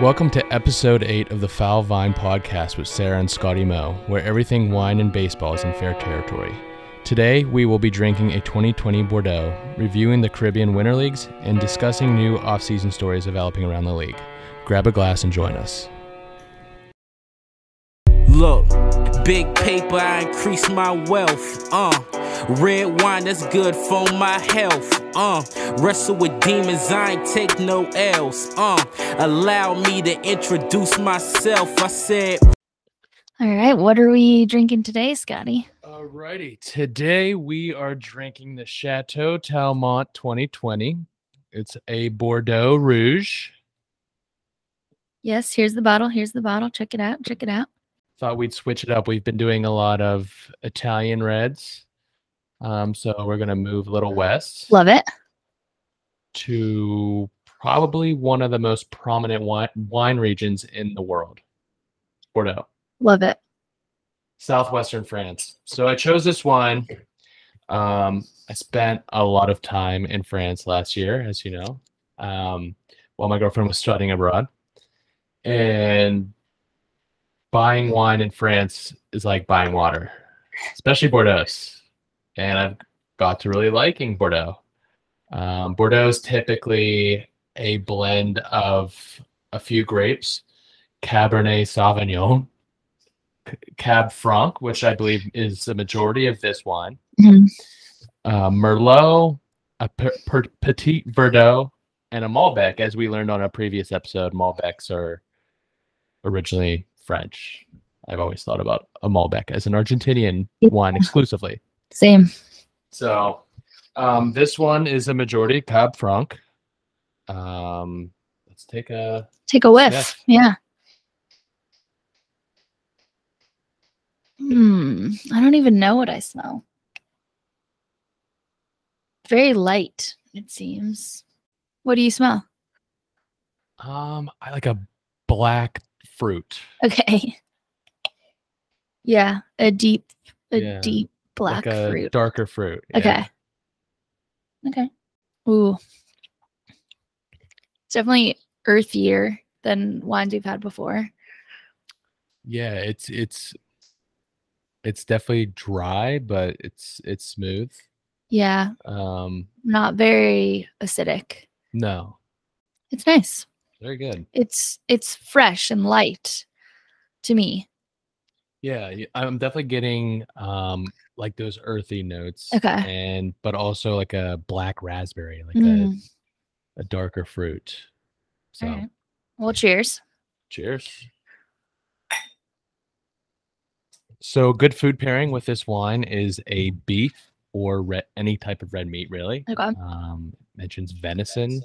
Welcome to episode 8 of the Foul Vine podcast with Sarah and Scotty Mo, where everything wine and baseball is in fair territory. Today, we will be drinking a 2020 Bordeaux, reviewing the Caribbean Winter Leagues, and discussing new off-season stories developing around the league. Grab a glass and join us. Look, big paper, I increase my wealth. Uh, red wine that's good for my health. Uh, wrestle with demons, I ain't take no L's. Uh, allow me to introduce myself. I said, All right, what are we drinking today, Scotty? Alrighty, today we are drinking the Chateau Talmont 2020. It's a Bordeaux Rouge. Yes, here's the bottle. Here's the bottle. Check it out. Check it out. Thought we'd switch it up. We've been doing a lot of Italian reds. Um, so we're gonna move a little west Love it. to probably one of the most prominent wine, wine regions in the world, Bordeaux, Love it. southwestern France. So I chose this wine. Um, I spent a lot of time in France last year, as you know, um, while my girlfriend was studying abroad. And buying wine in France is like buying water, especially Bordeaux. And I've got to really liking Bordeaux. Um, Bordeaux is typically a blend of a few grapes, Cabernet Sauvignon, Cab Franc, which I believe is the majority of this wine, Mhm. uh, Merlot, a per, per, Petit Verdot, and a Malbec. As we learned on a previous episode, Malbecs are originally French. I've always thought about a Malbec as an Argentinian wine exclusively. Same. So um, this one is a majority Cab Franc. Um, let's take a Take a whiff. Yeah. Hmm. I don't even know what I smell. Very light, it seems. What do you smell? um, I like a black fruit. Okay. Yeah, a deep, a Yeah, deep black like fruit. darker fruit. yeah. Okay. Okay. Ooh. It's definitely earthier than wines we've had before. Yeah, it's it's it's definitely dry, but it's it's smooth. Yeah, Um, not very acidic. no, It's nice. very good. It's it's fresh and light to me. Yeah, I'm definitely getting um like those earthy notes. Okay. And but also like a black raspberry, like Mm, a, a darker fruit. So alright. Well, cheers. cheers. So good food pairing with this wine is a beef or red, any type of red meat, really. Okay. Um, mentions venison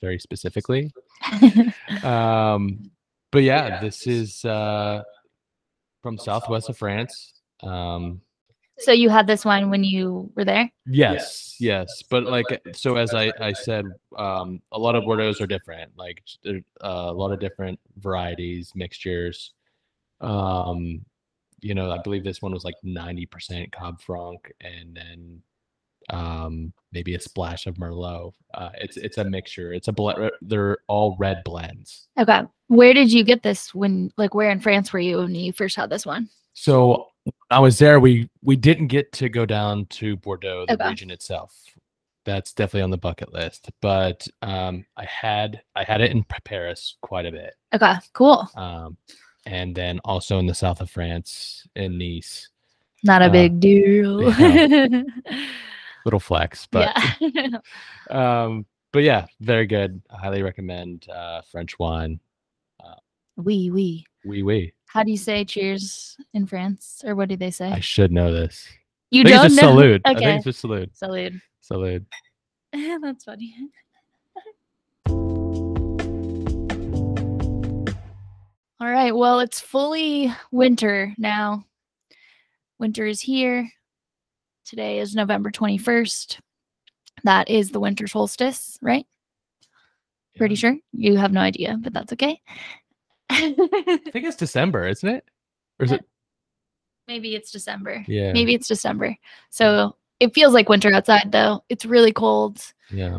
very specifically. Um, but yeah, this is uh, from southwest of France. Um, so you had this wine when you were there? yes, yes, but like so, as I I said, um, a lot of Bordeaux's are different. Like uh, a lot of different varieties, mixtures. Um, you know, I believe this one was like ninety percent Cab Franc, and then um maybe a splash of merlot uh it's it's a mixture it's a blend they're all red blends Okay. Where did you get this when like where in France were you when you first had this one? So I was there. We we didn't get to go down to Bordeaux, the Okay. region itself. That's definitely on the bucket list. But um, I had I had it in Paris quite a bit, Okay, cool. um, and then also in the south of France in Nice. Not a Uh, big deal. Little flex, but yeah. um, but yeah, very good. I highly recommend uh, French wine. oui, oui. Oui, oui. How do you say cheers in France? Or what do they say? I should know this. you I think don't it's just know? salute. I Okay. think it's just salute. Salute. Salute. That's funny. All right. Well, it's fully winter now. Winter is here. Today is November 21st. That is the winter solstice, right? Pretty sure. You have no idea, but that's okay. I think it's December, isn't it? Or is Uh, it? Maybe it's December. Yeah. Maybe it's December. So it feels like winter outside, though. It's really cold. Yeah.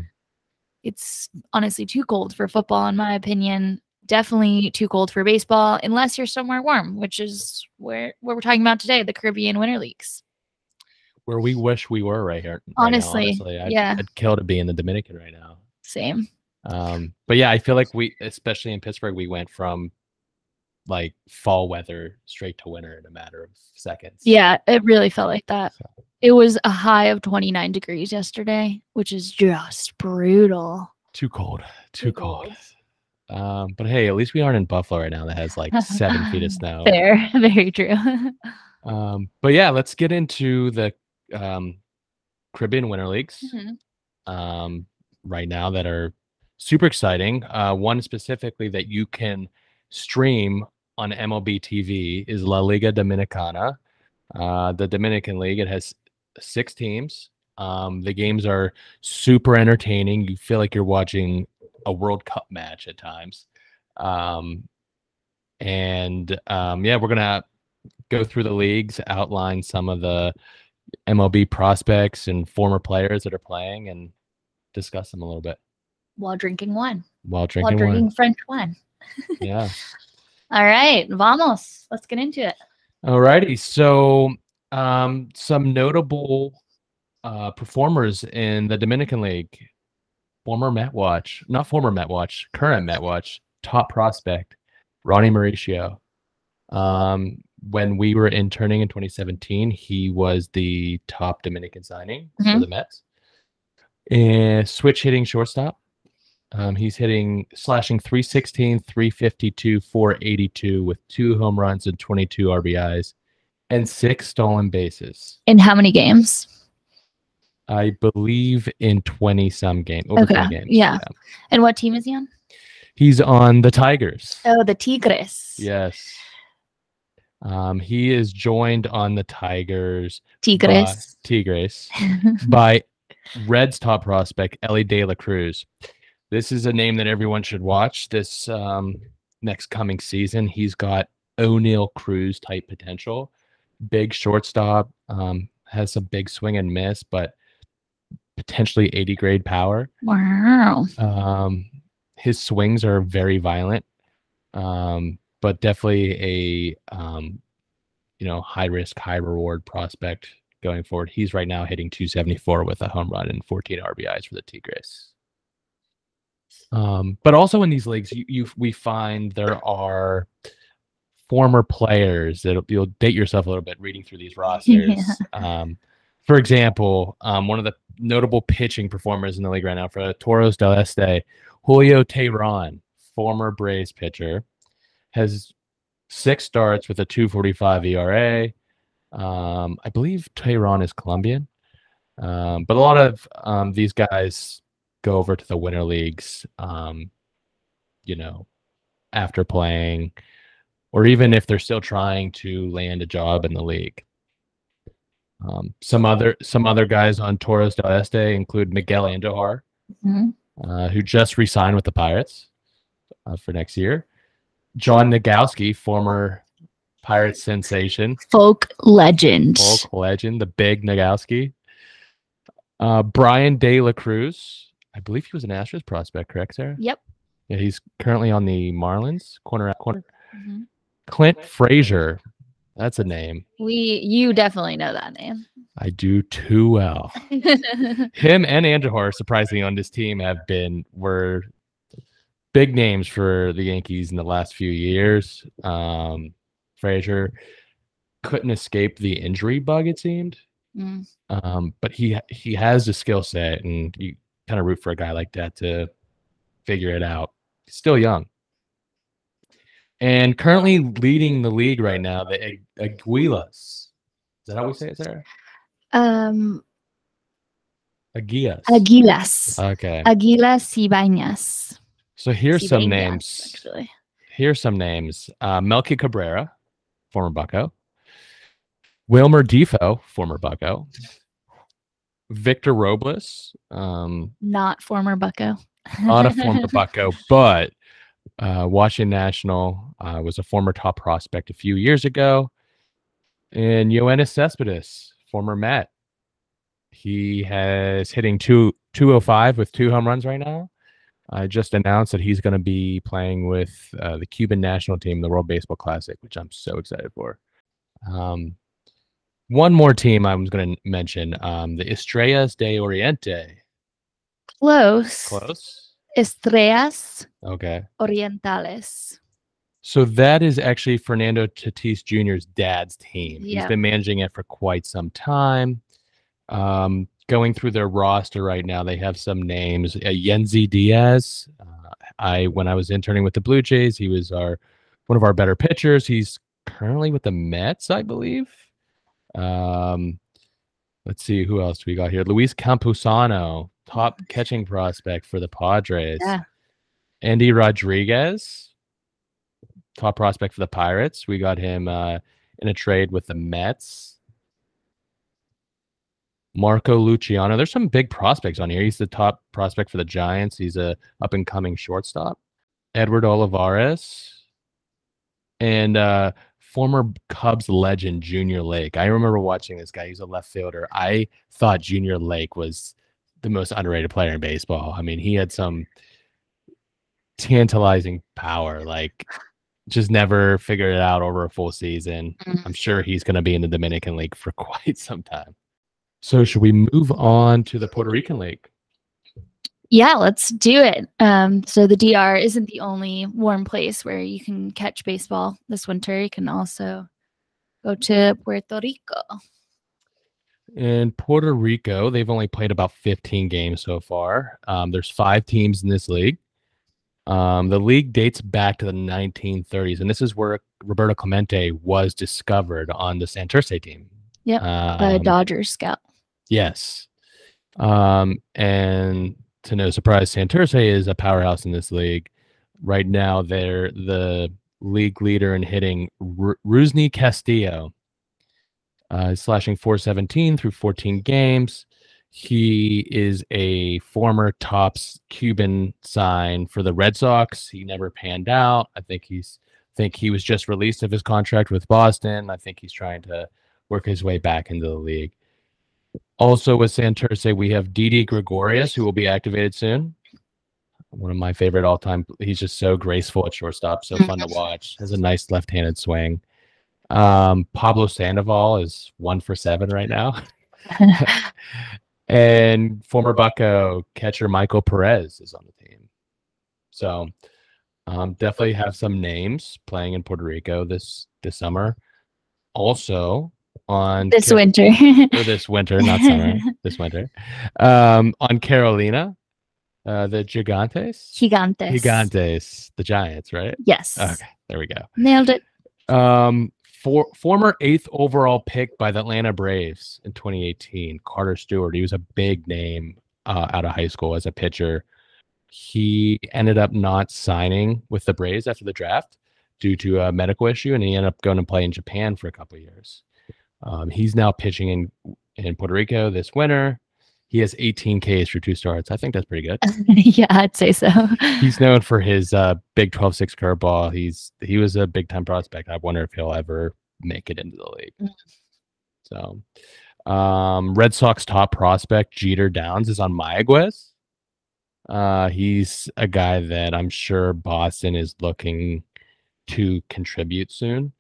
It's honestly too cold for football, in my opinion. definitely too cold for baseball unless you're somewhere warm, which is where what we're talking about today, the Caribbean Winter Leagues. Where we wish we were right here. right now, Honestly, honestly. I'd, yeah. I'd kill to be in the Dominican right now. Same. Um, but yeah, I feel like we, especially in Pittsburgh, we went from like fall weather straight to winter in a matter of seconds. Yeah, it really felt like that. So, It was a high of 29 degrees yesterday, which is just brutal. too cold. Too Too cold. Um, but hey, at least we aren't in Buffalo right now that has like seven feet of snow. Fair, very true. Um, but yeah, let's get into the um, Caribbean Winter Leagues Mhm. um, right now that are super exciting. Uh, one specifically that you can stream on MLB TV is La Liga Dominicana, uh, the Dominican League. It has six teams. Um, the games are super entertaining. You feel like you're watching a World Cup match at times. Um, and um, yeah, we're gonna go through the leagues, outline some of the MLB prospects and former players that are playing, and discuss them a little bit While drinking wine. while While drinking drinking wine. French wine. Yeah. All right, vamos. Let's get into it. All righty. So, um, some notable uh, performers in the Dominican League. Former Met Watch, not former Met Watch, current Met Watch, top prospect, Ronny Mauricio. Um, when we were interning in 2017, he was the top Dominican signing for Mhm. the Mets. And switch hitting shortstop. Um, he's hitting slashing 316, 352, 482 with two home runs and 22 RBIs and six stolen bases. In how many games? I believe in 20 some game over 20 Okay, games. yeah. And what team is he on? He's on the Tigers. Oh, the Tigres. Yes. Um, he is joined on the Tigers Tigres. by, Tigres by Reds top prospect Elly De La Cruz. This is a name that everyone should watch this um, next coming season. He's got Oneil Cruz type potential. Big shortstop, um, has some big swing and miss, but potentially 80 grade power. wow. Um, his swings are very violent, um, but definitely a um, you know high risk, high reward prospect going forward. He's right now hitting 274 with a home run and 14 RBIs for the Tigres. Um, but also in these leagues, you, you we find there are former players that you'll date yourself a little bit reading through these rosters. Um, for example, um, one of the notable pitching performers in the league right now for Toros del Este, Julio Teheran, former Braves pitcher, has six starts with a 245 ERA. Um, I believe Teheran is Colombian. Um, but a lot of um, these guys go over to the winter leagues, um, you know, after playing, or even if they're still trying to land a job in the league. Um, some other some other guys on Toros del Este include Miguel Andujar, Mhm. uh, who just re-signed with the Pirates uh, for next year. John Nogowski, former Pirates sensation, Folk legend. folk legend, the big Nogowski. Uh, Bryan De La Cruz, I believe he was an Astros prospect, correct, Sarah? Yep. Yeah, he's currently on the Marlins corner at corner. Mhm. Clint Frazier, that's a name We, you definitely know that name. I do too well. him and Andujar, surprisingly, on this team have been were big names for the Yankees in the last few years. Um, Frazier couldn't escape the injury bug, it seemed, Mm. um, but he he has the skill set, and you kind of root for a guy like that to figure it out. Still young. And currently leading the league right now, the Aguilas. Is that how we say it, Sarah? um, Aguilas. Aguilas. Okay. Aguilas Cibaeñas. So here's some names. Actually. Here's some names. Uh, Melky Cabrera, former Bucco. Wilmer Difo, former Bucco. Victor Robles, um, Not former Bucco. not a former Bucco, but uh, Washington National uh, was a former top prospect a few years ago. And Yoenis Cespedes, former Met. He has hitting two, 205 with two home runs right now. I just announced that he's going to be playing with uh, the Cuban national team, the World Baseball Classic, which I'm so excited for. Um, one more team I was going to mention um, the Estrellas de Oriente. Close. Close. Estrellas Okay. Orientales. So that is actually Fernando Tatis Jr.'s dad's team. He's been managing it for quite some time. Um, going through their roster right now, they have some names. Uh, Yennsy Diaz. Uh, I when I was interning with the Blue Jays, he was our one of our better pitchers. He's currently with the Mets, I believe. Um, let's see who else we got here. Luis Campusano, top catching prospect for the Padres. Yeah. Endy Rodriguez, top prospect for the Pirates. We got him uh, in a trade with the Mets. Marco Luciano. There's some big prospects on here. He's the top prospect for the Giants. He's a up and coming shortstop. Edward Olivares and uh, former Cubs legend Junior Lake. I remember watching this guy. He's a left fielder. I thought Junior Lake was the most underrated player in baseball. I mean, he had some tantalizing power. Like, just never figured it out over a full season. Mhm. I'm sure he's going to be in the Dominican League for quite some time. So, should we move on to the Puerto Rican League? Yeah, let's do it. Um, so the DR isn't the only warm place where you can catch baseball this winter. You can also go to Puerto Rico. In Puerto Rico, they've only played about 15 games so far. Um, there's five teams in this league. Um, the league dates back to the 1930s, and this is where Roberto Clemente was discovered on the Santurce team. Yep, The Um, Dodgers scout. Yes. Um, and to no surprise, Santurce is a powerhouse in this league. Right now, they're the league leader in hitting. Rusney Castillo uh, is slashing 417 through 14 games. He is a former tops Cuban sign for the Red Sox. He never panned out. I think he's think he was just released of his contract with Boston. I think he's trying to work his way back into the league. Also with Santurce, we have Didi Gregorius, who will be activated soon. One of my favorite all-time. He's just so graceful at shortstop, so fun to watch. Has a nice left-handed swing. Um, Pablo Sandoval is one for seven right now, and former Bucco catcher Michael Perez is on the team. So um, definitely have some names playing in Puerto Rico this this summer. Also on this Ca- winter. or this winter, not summer, this winter. Um, on Carolina, uh, the Gigantes, Gigantes. Gigantes, the Giants, right? Yes. Okay, there we go. Nailed it. Um, for former eighth overall pick by the Atlanta Braves in 2018, Carter Stewart. He was a big name uh, out of high school as a pitcher. He ended up not signing with the Braves after the draft due to a medical issue, and he ended up going to play in Japan for a couple of years. Um, he's now pitching in in Puerto Rico this winter. He has 18 Ks for two starts. I think that's pretty good. yeah, I'd say so. He's known for his uh, big 12-6 curveball. He's he was a big time prospect. I wonder if he'll ever make it into the league. Mm. So, um, Red Sox top prospect Jeter Downs is on Mayaguez. Uh, he's a guy that I'm sure Boston is looking to contribute soon.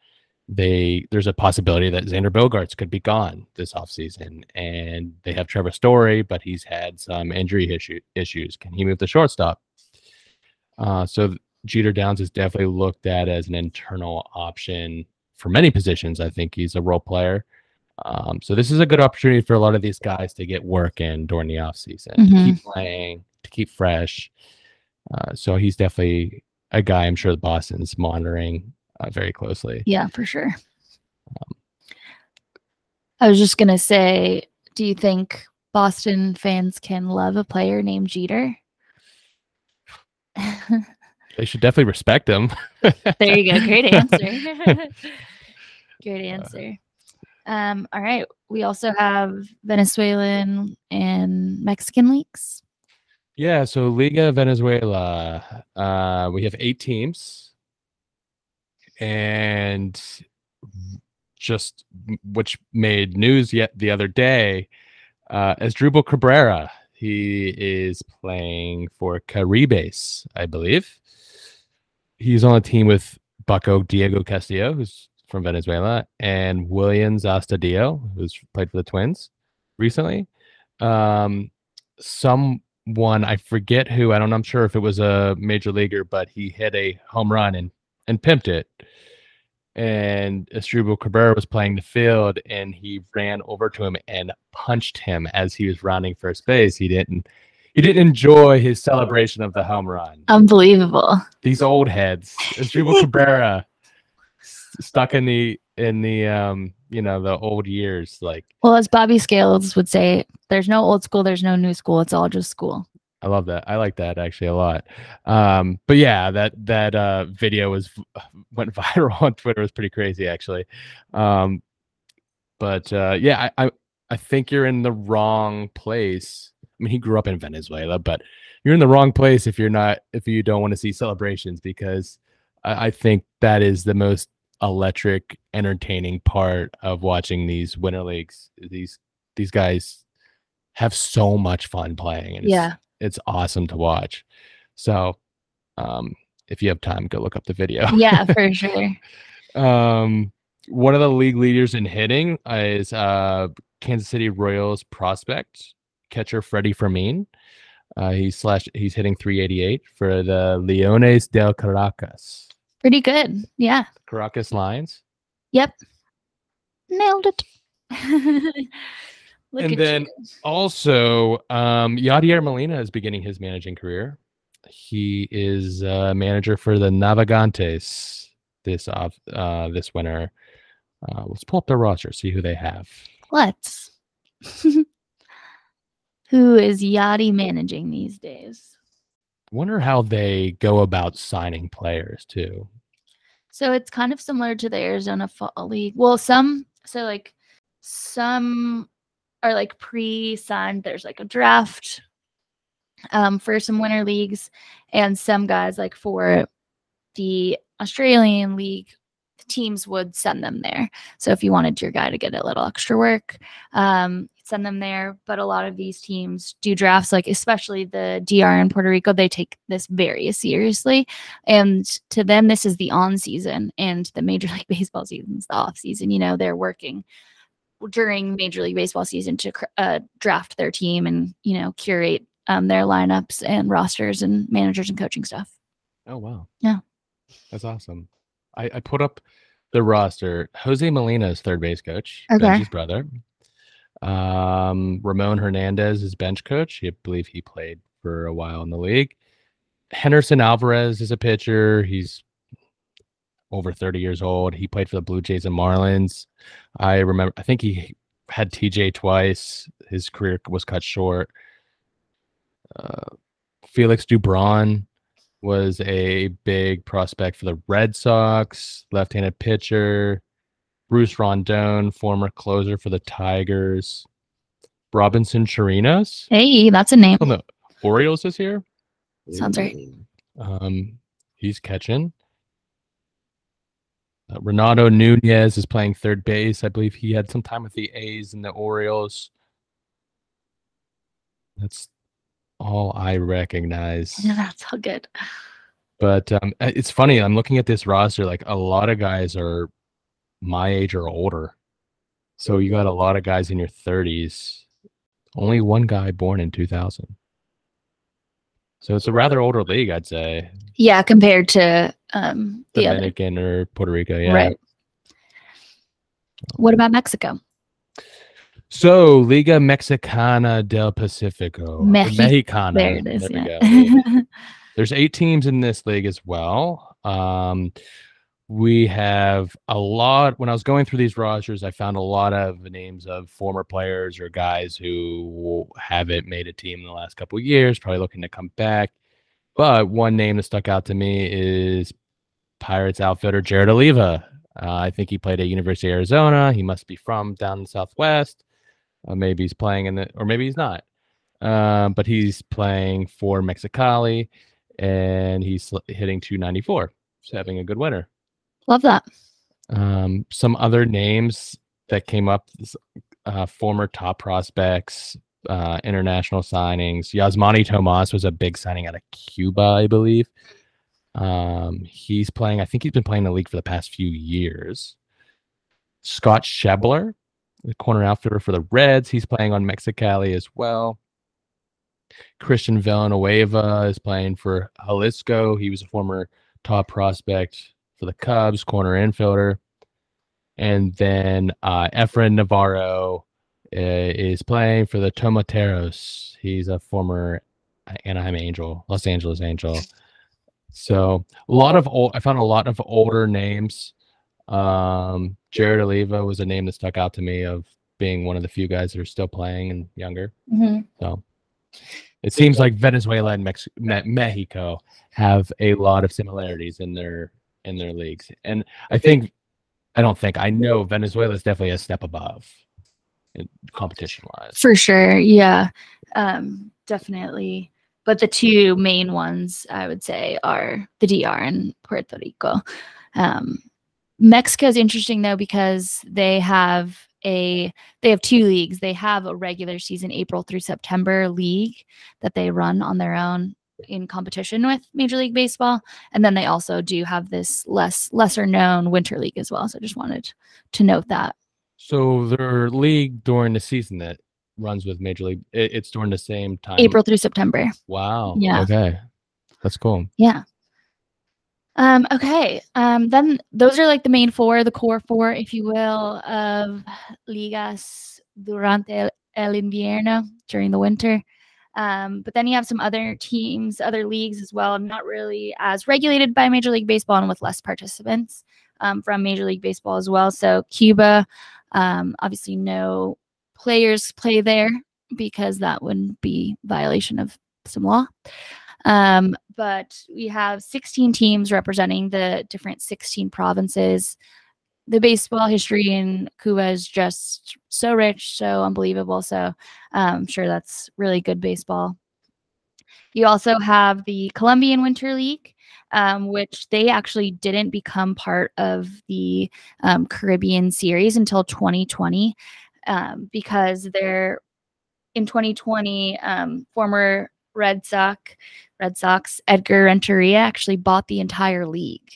They there's a possibility that Xander Bogaerts could be gone this offseason, and they have Trevor Story, but he's had some injury issue, issues. Can he move the shortstop? Uh, so Jeter Downs is definitely looked at as an internal option for many positions. I think he's a role player. Um, so this is a good opportunity for a lot of these guys to get work in during the offseason, to Mhm. keep playing, to keep fresh. Uh, so he's definitely a guy I'm sure the Boston's monitoring uh, very closely. Yeah, for sure. I was just gonna say, do you think Boston fans can love a player named Jeter? They should definitely respect him. there you go. Great answer. Great answer. Um, all right. We also have Venezuelan and Mexican leagues. Yeah, so Liga Venezuela, uh, we have eight teams, and just which made news yet the other day, uh, Asdrubal Cabrera, He is playing for Caribes, I believe. He's on a team with Bucco Diego Castillo, who's from Venezuela, and Willians Astudillo, who's played for the Twins recently. Um, someone I forget who. I don't. I'm sure if it was a major leaguer, but he hit a home run and and pimped it. And Asdrubal Cabrera was playing the field, and he ran over to him and punched him as he was rounding first base. He didn't. He didn't enjoy his celebration of the home run. Unbelievable. These old heads, Asdrubal Cabrera, s- stuck in the in the um you know the old years. Like Well, as Bobby Scales would say, there's no old school, there's no new school. It's all just school. I love that. I like that actually a lot. Um, but yeah, that that uh, video was went viral on Twitter. It was pretty crazy actually. Um, but uh, yeah, I, I I think you're in the wrong place. I mean, he grew up in Venezuela, but you're in the wrong place if you're not if you don't want to see celebrations because I, I think that is the most electric, entertaining part of watching these winter leagues. These these guys have so much fun playing. And Yeah. It's awesome to watch. So, um, if you have time, go look up the video. Yeah, for sure. um, one of the league leaders in hitting is uh, Kansas City Royals prospect catcher Freddy Fermin. Uh, he's slash he's hitting 388 for the Leones del Caracas. Pretty good. Yeah. Caracas Lions. Yep. Nailed it. Look And then- you. Also, um, Yadier Molina is beginning his managing career. He is uh, manager for the Navegantes this off uh, this winter. Uh, let's pull up their roster, see who they have. Let's. Who is Yadi managing these days? Wonder how they go about signing players too. So it's kind of similar to the Arizona Fall League. Well, some so like some are like pre-signed. There's like a draft um, for some winter leagues, and some guys like for the Australian League teams would send them there. So if you wanted your guy to get a little extra work, um, send them there. But a lot of these teams do drafts, like especially the DR in Puerto Rico, they take this very seriously. And to them, this is the on season, and the Major League Baseball season is the off season. You know, they're working during Major League Baseball season to uh, draft their team and you know curate um, their lineups and rosters and managers and coaching stuff. Oh wow. Yeah. That's awesome. I, I put up the roster. Jose Molina is third base coach, Okay. Bengie's brother. Um, Ramon Hernandez is bench coach. I believe he played for a while in the league. Henderson Alvarez is a pitcher. He's over 30 years old. He played for the Blue Jays and Marlins. I remember, I think he had TJ twice. His career was cut short. Uh, Felix Doubront was a big prospect for the Red Sox, left-handed pitcher. Bruce Rondon, former closer for the Tigers. Robinson Chirinos Hey, that's a name. on the Orioles is here. Sounds right. Um, he's catching. Uh, Renato Nunez is playing third base. I believe he had some time with the A's and the Orioles. That's all I recognize. Yeah, that's all good. But um, it's funny. I'm looking at this roster. Like a lot of guys are my age or older. So you got a lot of guys in your 30s. Only one guy born in 2000. So it's a rather older league, I'd say. Yeah, compared to um, the other. Dominican or Puerto Rico. Yeah. Right. What about Mexico? So Liga Mexicana del Pacifico. Mexi- Mexicana. There it is. we Yeah. There's eight teams in this league as well. Um, we have a lot. When I was going through these rosters, I found a lot of names of former players or guys who haven't made a team in the last couple of years, probably looking to come back. But one name that stuck out to me is Pirates outfielder Jared Oliva. Uh, I think he played at University of Arizona. He must be from down in the Southwest. Uh, maybe he's playing in the, or maybe he's not. Um, but he's playing for Mexicali, and he's hitting 294. He's having a good winter. Love that. Um, some other names that came up, uh, former top prospects uh, international signings. Yasmany Tomas was a big signing out of Cuba, I believe. Um, he's playing. I think he's been playing the league for the past few years. Scott Schebler, the corner outfielder for the Reds, he's playing on Mexicali as well. Christian Villanueva is playing for Jalisco. He was a former top prospect for the Cubs, corner infielder. And then uh, Efren Navarro is playing for the Tomateros. He's a former Anaheim Angel, Los Angeles Angel. So a lot of old, I found a lot of older names. Um, Jared Oliva was a name that stuck out to me of being one of the few guys that are still playing and younger. Mhm. So it seems like Venezuela and Mex- Me- Mexico have a lot of similarities in their in their leagues, and I think I don't think I know Venezuela is definitely a step above competition wise. For sure. Yeah. Um, definitely. But the two main ones I would say are the DR and Puerto Rico. Um, Mexico is interesting though because they have a they have two leagues. They have a regular season April through September league that they run on their own in competition with Major League Baseball, and then they also do have this less lesser known winter league as well. So I just wanted to note that. So their league during the season that runs with Major League, it, it's during the same time. April through September. Wow. Yeah. Okay. That's cool. Yeah. Um, okay. Um, then those are like the main four, the core four, if you will, of ligas durante el, el invierno during the winter. Um, but then you have some other teams, other leagues as well, not really as regulated by Major League Baseball and with less participants um, from Major League Baseball as well. So Cuba, um, obviously, no players play there because that wouldn't be violation of some law. Um, but we have 16 teams representing the different 16 provinces. The baseball history in Cuba is just so rich, so unbelievable. So I'm sure that's really good baseball. You also have the Colombian Winter League, um, which they actually didn't become part of the um, Caribbean series until 2020 um, because they're in 2020, um, former Red Sox, Red Sox Edgar Renteria actually bought the entire league.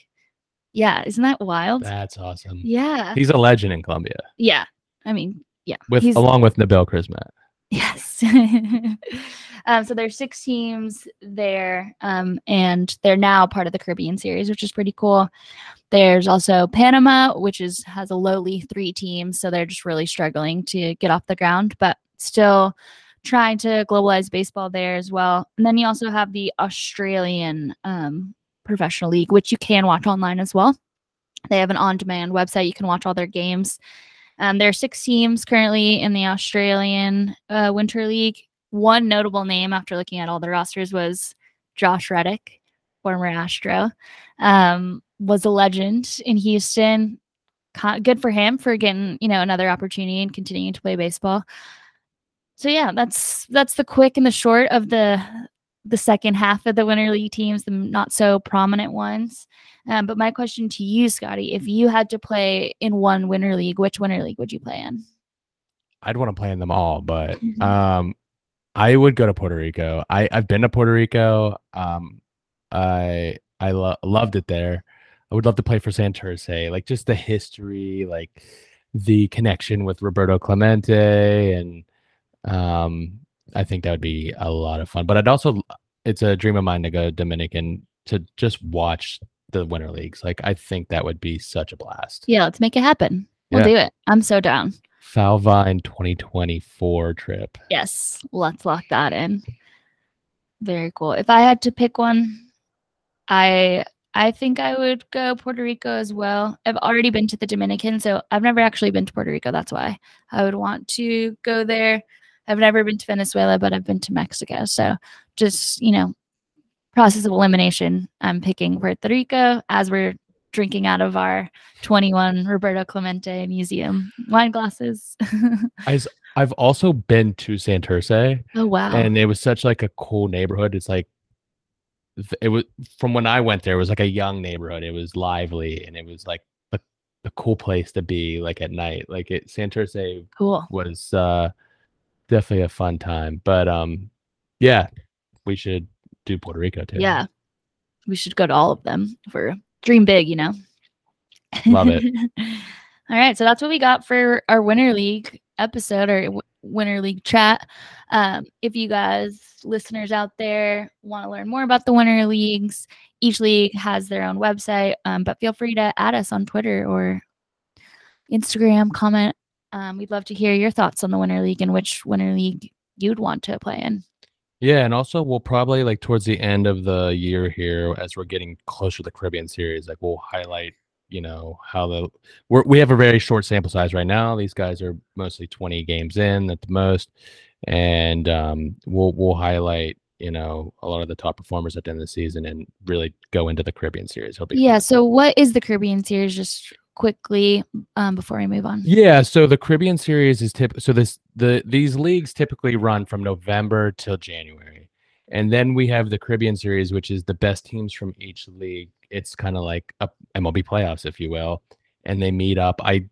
Yeah, isn't that wild? That's awesome. yeah, He's a legend in Colombia, yeah. I mean, yeah. with he's- along with Nabil Crismatt. Yes. um, so there's six teams there, um, and they're now part of the Caribbean series, which is pretty cool. There's also Panama, which is has a lowly three teams, so they're just really struggling to get off the ground, but still trying to globalize baseball there as well. And then you also have the Australian um, professional league, which you can watch online as well. They have an on-demand website; you can watch all their games. Um, there are six teams currently in the Australian uh, Winter League. One notable name after looking at all the rosters was Josh Reddick, former Astro, um, was a legend in Houston. Good for him for getting you know another opportunity and continuing to play baseball. So yeah, that's that's the quick and the short of the the second half of the Winter League teams, the not so prominent ones. Um, but my question to you, Scotty, if you had to play in one winter league, which winter league would you play in? I'd want to play in them all, but Mhm. um, I would go to Puerto Rico. I I've been to Puerto Rico. Um, I I lo- loved it there. I would love to play for San Santurce, like just the history, like the connection with Roberto Clemente, and um, I think that would be a lot of fun. But I'd also, it's a dream of mine to go to Dominican to just watch the Winter Leagues. Like I think that would be such a blast. Yeah, let's make it happen. We'll Yeah. do it. I'm so down. Foul Vine 2024 trip. Yes, let's lock that in. Very cool. If I had to pick one, I I think I would go Puerto Rico as well. I've already been to the Dominican, so I've never actually been to Puerto Rico. That's why I would want to go there. I've never been to Venezuela, but I've been to Mexico. So just, you know, process of elimination, I'm picking Puerto Rico as we're drinking out of our 21 Roberto Clemente Museum wine glasses. I've also been to Santurce oh wow. and it was such like a cool neighborhood. It's like it was from when I went there, it was like a young neighborhood. It was lively and it was like a, a cool place to be like at night. Like it Santurce cool. was uh definitely a fun time. But um, yeah, we should do Puerto Rico too. Yeah. We should go to all of them for dream big, you know. Love it. all right, so that's what we got for our Winter League episode or w- Winter League chat. Um, if you guys, listeners out there, want to learn more about the Winter Leagues, each league has their own website, um, but feel free to add us on Twitter or Instagram, comment. Um, we'd love to hear your thoughts on the Winter League and which Winter League you'd want to play in. Yeah, and also we'll probably like towards the end of the year here, as we're getting closer to the Caribbean series, like we'll highlight, you know, how the we're, we have a very short sample size right now. These guys are mostly 20 games in at the most, and um, we'll we'll highlight, you know, a lot of the top performers at the end of the season and really go into the Caribbean series. Fun. Yeah. So, what is the Caribbean series? Just quickly um, before we move on. Yeah, so the Caribbean series is tip so this the these leagues typically run from November till January. And then we have the Caribbean series which is the best teams from each league. It's kind of like a MLB playoffs if you will, and they meet up. I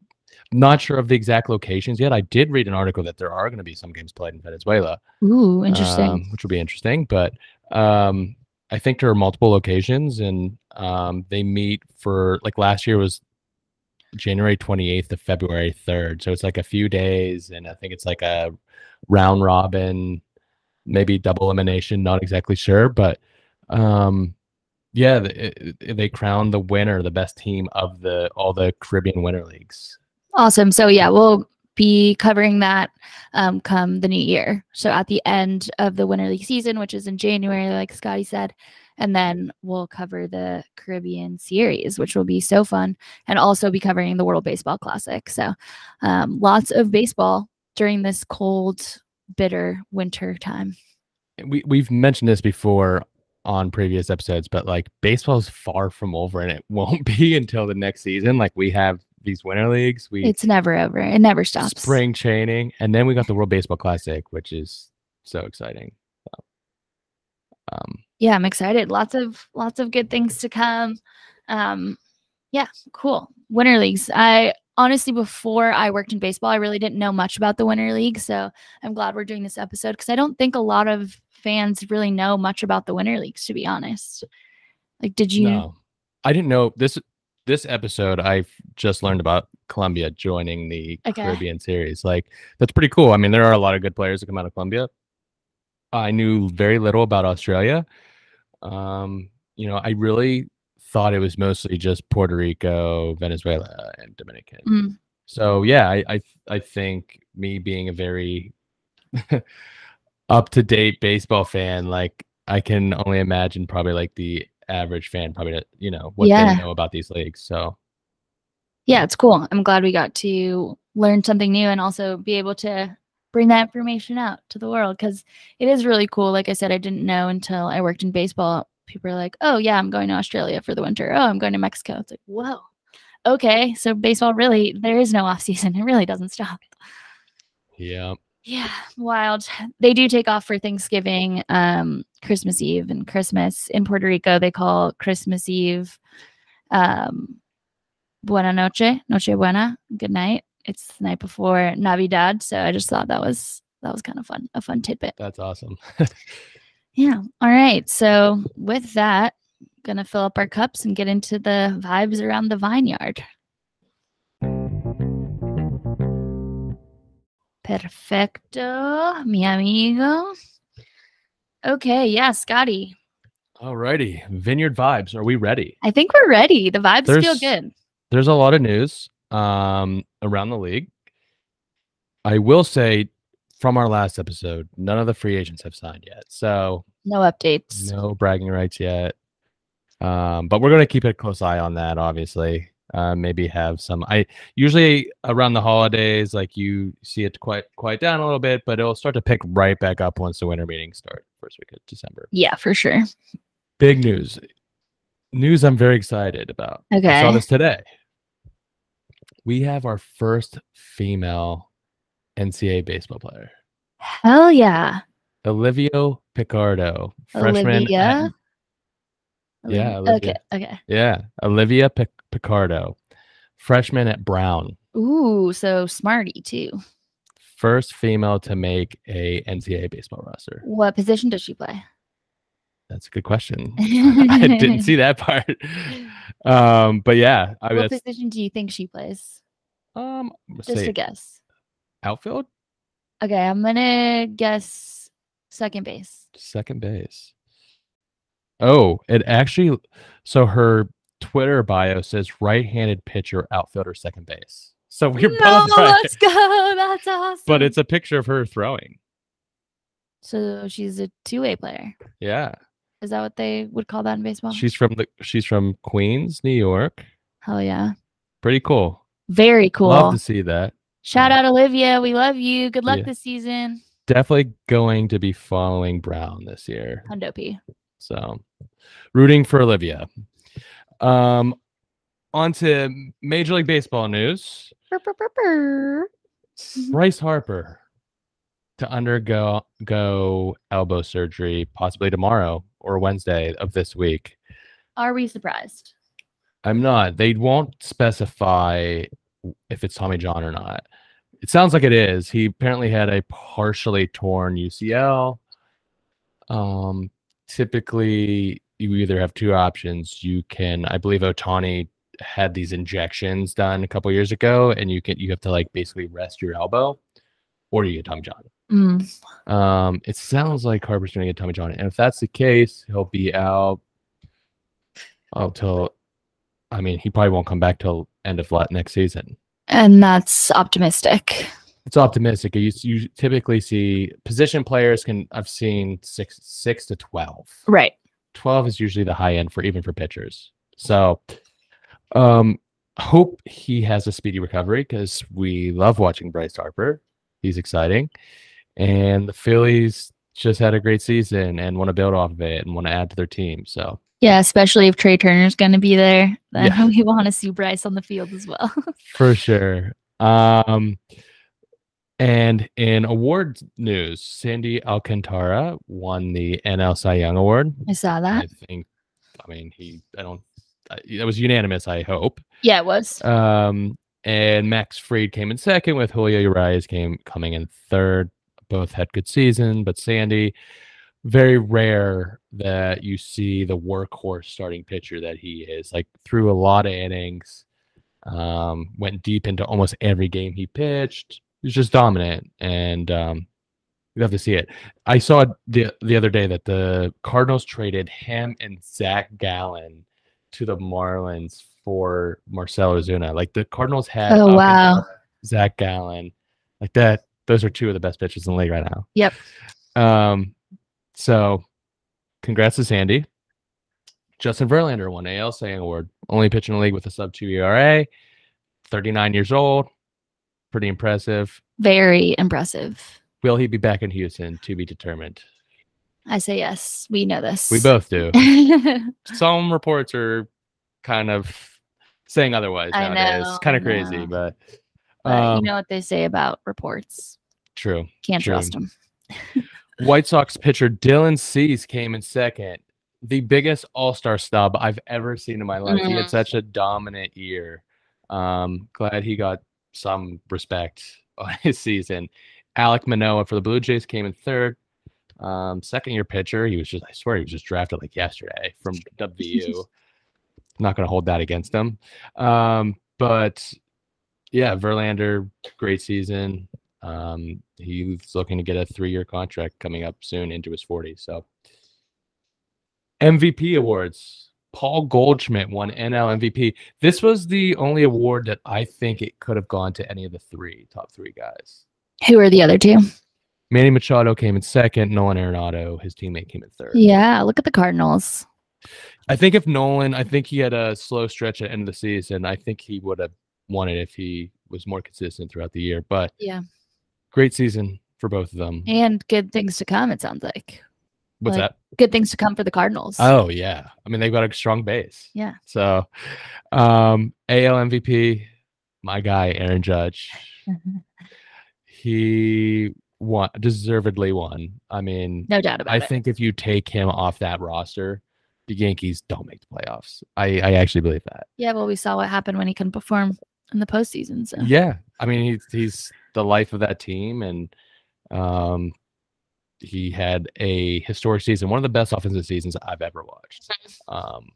not sure of the exact locations yet. I did read an article that there are going to be some games played in Venezuela, Ooh, interesting. um, which will be interesting. But um, I think there are multiple locations, and um, they meet for like last year was January 28th to February 3rd. So it's like a few days, and I think it's like a round robin, maybe double elimination. Not exactly sure, but um, yeah, they crown the winner, the best team of the all the Caribbean Winter Leagues. Awesome. So yeah, we'll be covering that um, come the new year. So at the end of the Winter League season, which is in January, like Scotty said, and then we'll cover the Caribbean series, which will be so fun, and also be covering the World Baseball Classic. So um, lots of baseball during this cold, bitter winter time. we we've mentioned this before on previous episodes, but like baseball's far from over, and it won't be until the next season. Like we have these winter leagues, we It's never over. It never stops. spring training, and then we got the World Baseball Classic, which is so exciting. So, um, yeah i'm excited lots of lots of good things to come um yeah cool winter leagues i honestly before i worked in baseball i really didn't know much about the winter league so i'm glad we're doing this episode because i don't think a lot of fans really know much about the winter leagues to be honest like did you no, I didn't know this. This episode, I've just learned about Colombia joining the Okay. Caribbean series. Like that's pretty cool. I mean, there are a lot of good players that come out of Colombia. I knew very little about Australia. Um, you know, I really thought it was mostly just Puerto Rico, Venezuela, and Dominican. Mm. So yeah, I I I think me being a very up to date baseball fan, like I can only imagine probably like the average fan probably you know what Yeah. they know about these leagues. So yeah it's cool i'm glad we got to learn something new and also be able to bring that information out to the world because it is really cool. Like i said i didn't know until i worked in baseball. People are like oh yeah i'm going to australia for the winter. Oh i'm going to mexico. It's like whoa. Okay so baseball really there is no off season. It really doesn't stop. Yeah, yeah wild. They do take off for thanksgiving um christmas eve and christmas. In puerto rico they call christmas eve um buena noche noche buena good night it's the night before navidad so i just thought that was that was kind of fun a fun tidbit that's awesome. yeah all right so with that gonna fill up our cups and get into the vibes around the vineyard perfecto mi amigo okay yeah scotty Alrighty, Vineyard vibes. Are we ready? i think we're ready the vibes feel good There's a lot of news um around the league. I will say from our last episode, none of the free agents have signed yet. So no updates No bragging rights yet. Um, but we're going to keep a close eye on that, obviously. Uh, maybe have some. I usually around the holidays, like you see it quite quiet down a little bit, but it'll start to pick right back up once the winter meetings start, first week of December. yeah for sure Big news, news I'm very excited about. Okay. I saw this today. We have our first female NCAA baseball player, hell yeah Olivia Pichardo, freshman. at- olivia Yeah, Olivia- okay okay Yeah, Olivia Pic- Pichardo, freshman at Brown, ooh so smarty too first female to make a NCAA baseball roster? What position does she play? That's a good question. I didn't see that part. Um, but yeah, I mean, what position do you think she plays? um, Just a guess. outfield, Okay, I'm gonna guess second base. second base. Oh, it actually. So her Twitter bio says right-handed pitcher, outfielder, second base. So we're no, both right. let's go. That's awesome. But it's a picture of her throwing. so she's a two-way player. Yeah, Is that what they would call that in baseball? she's from the. She's from Queens, New York. Hell yeah. Pretty cool. Very cool. Love to see that. Shout out Olivia. We love you. Good luck Yeah. this season. Definitely going to be following Brown this year. Hundo P. So, rooting for Olivia. Um, on to Major League Baseball news. Brr, brr, brr. Mhm. Bryce Harper to undergo go elbow surgery possibly tomorrow or Wednesday of this week. Are we surprised? I'm not. They won't specify if it's Tommy John or not. It sounds like it is. He apparently had a partially torn UCL. Um, typically, you either have two options. You can, I believe, Ohtani had these injections done a couple years ago, and you can you have to like basically rest your elbow, or you get Tommy John. Mm. Um, it sounds like Harper's going to get Tommy John, and if that's the case, he'll be out. Oh, till, I mean, he probably won't come back till end of next season. And that's optimistic. It's optimistic. You, you typically see position players can. I've seen six six to twelve. Right. 12 is usually the high end for even for pitchers. So um hope he has a speedy recovery because we love watching Bryce Harper. He's exciting. And the Phillies just had a great season and want to build off of it and want to add to their team. So Yeah, especially if Trea Turner's going to be there, then Yeah. we want to see Bryce on the field as well. for sure. Um and in award news, Sandy Alcantara won the NL Cy Young Award. I saw that. I think, I mean, he, I don't, that was unanimous, I hope. Yeah, it was. Um, and Max Fried came in second, with Julio Urias came coming in third. Both had good season, but Sandy, very rare that you see the workhorse starting pitcher that he is. Like threw a lot of innings, um, went deep into almost every game he pitched. He was just dominant, and um, you have to see it. I saw the the other day that the Cardinals traded him and Zac Gallen to the Marlins for Marcell Ozuna. Like the Cardinals had Oh, wow. Zac Gallen, like that. Those are two of the best pitchers in the league right now. Yep. Um, so congrats to Sandy. Justin Verlander won AL Cy Young Award, only pitcher in the league with a sub two ERA, 39 years old, pretty impressive. Very impressive. Will he be back in Houston to be determined? I say yes. We know this. We both do. Some reports are kind of saying otherwise I nowadays. know, kind of crazy, but but um, you know what they say about reports. True. Can't true. trust them. White Sox pitcher Dylan Cease came in second. The biggest All Star snub I've ever seen in my life. He had Mhm. such a dominant year. Um, glad he got some respect on his season. Alek Manoah for the Blue Jays came in third. Um, second year pitcher. He was just, I swear, he was just drafted like yesterday from WU. Not going to hold that against him. Um, but yeah, Verlander, great season. Um, he's looking to get a three-year contract coming up soon into his 40s. So MVP awards. Paul Goldschmidt won NL MVP. This was the only award that I think it could have gone to any of the three top three guys. Who are the other two? Manny Machado came in second. Nolan Arenado, his teammate, came in third. Yeah, look at the Cardinals. I think if Nolan, I think he had a slow stretch at the end of the season. I think he would have won it if he was more consistent throughout the year. But Yeah. Great season for both of them. And good things to come, it sounds like. What's like- that? Good things to come for the Cardinals. Oh yeah. I mean they've got a strong base. Yeah. So um AL MVP, my guy Aaron Judge. He won deservedly won. I mean, no doubt about I it. I think if you take him off that roster, the Yankees don't make the playoffs. I, I actually believe that. Yeah, well, we saw what happened when he couldn't perform in the postseason. So Yeah. I mean he's he's the life of that team, and um, he had a historic season, one of the best offensive seasons I've ever watched. Um,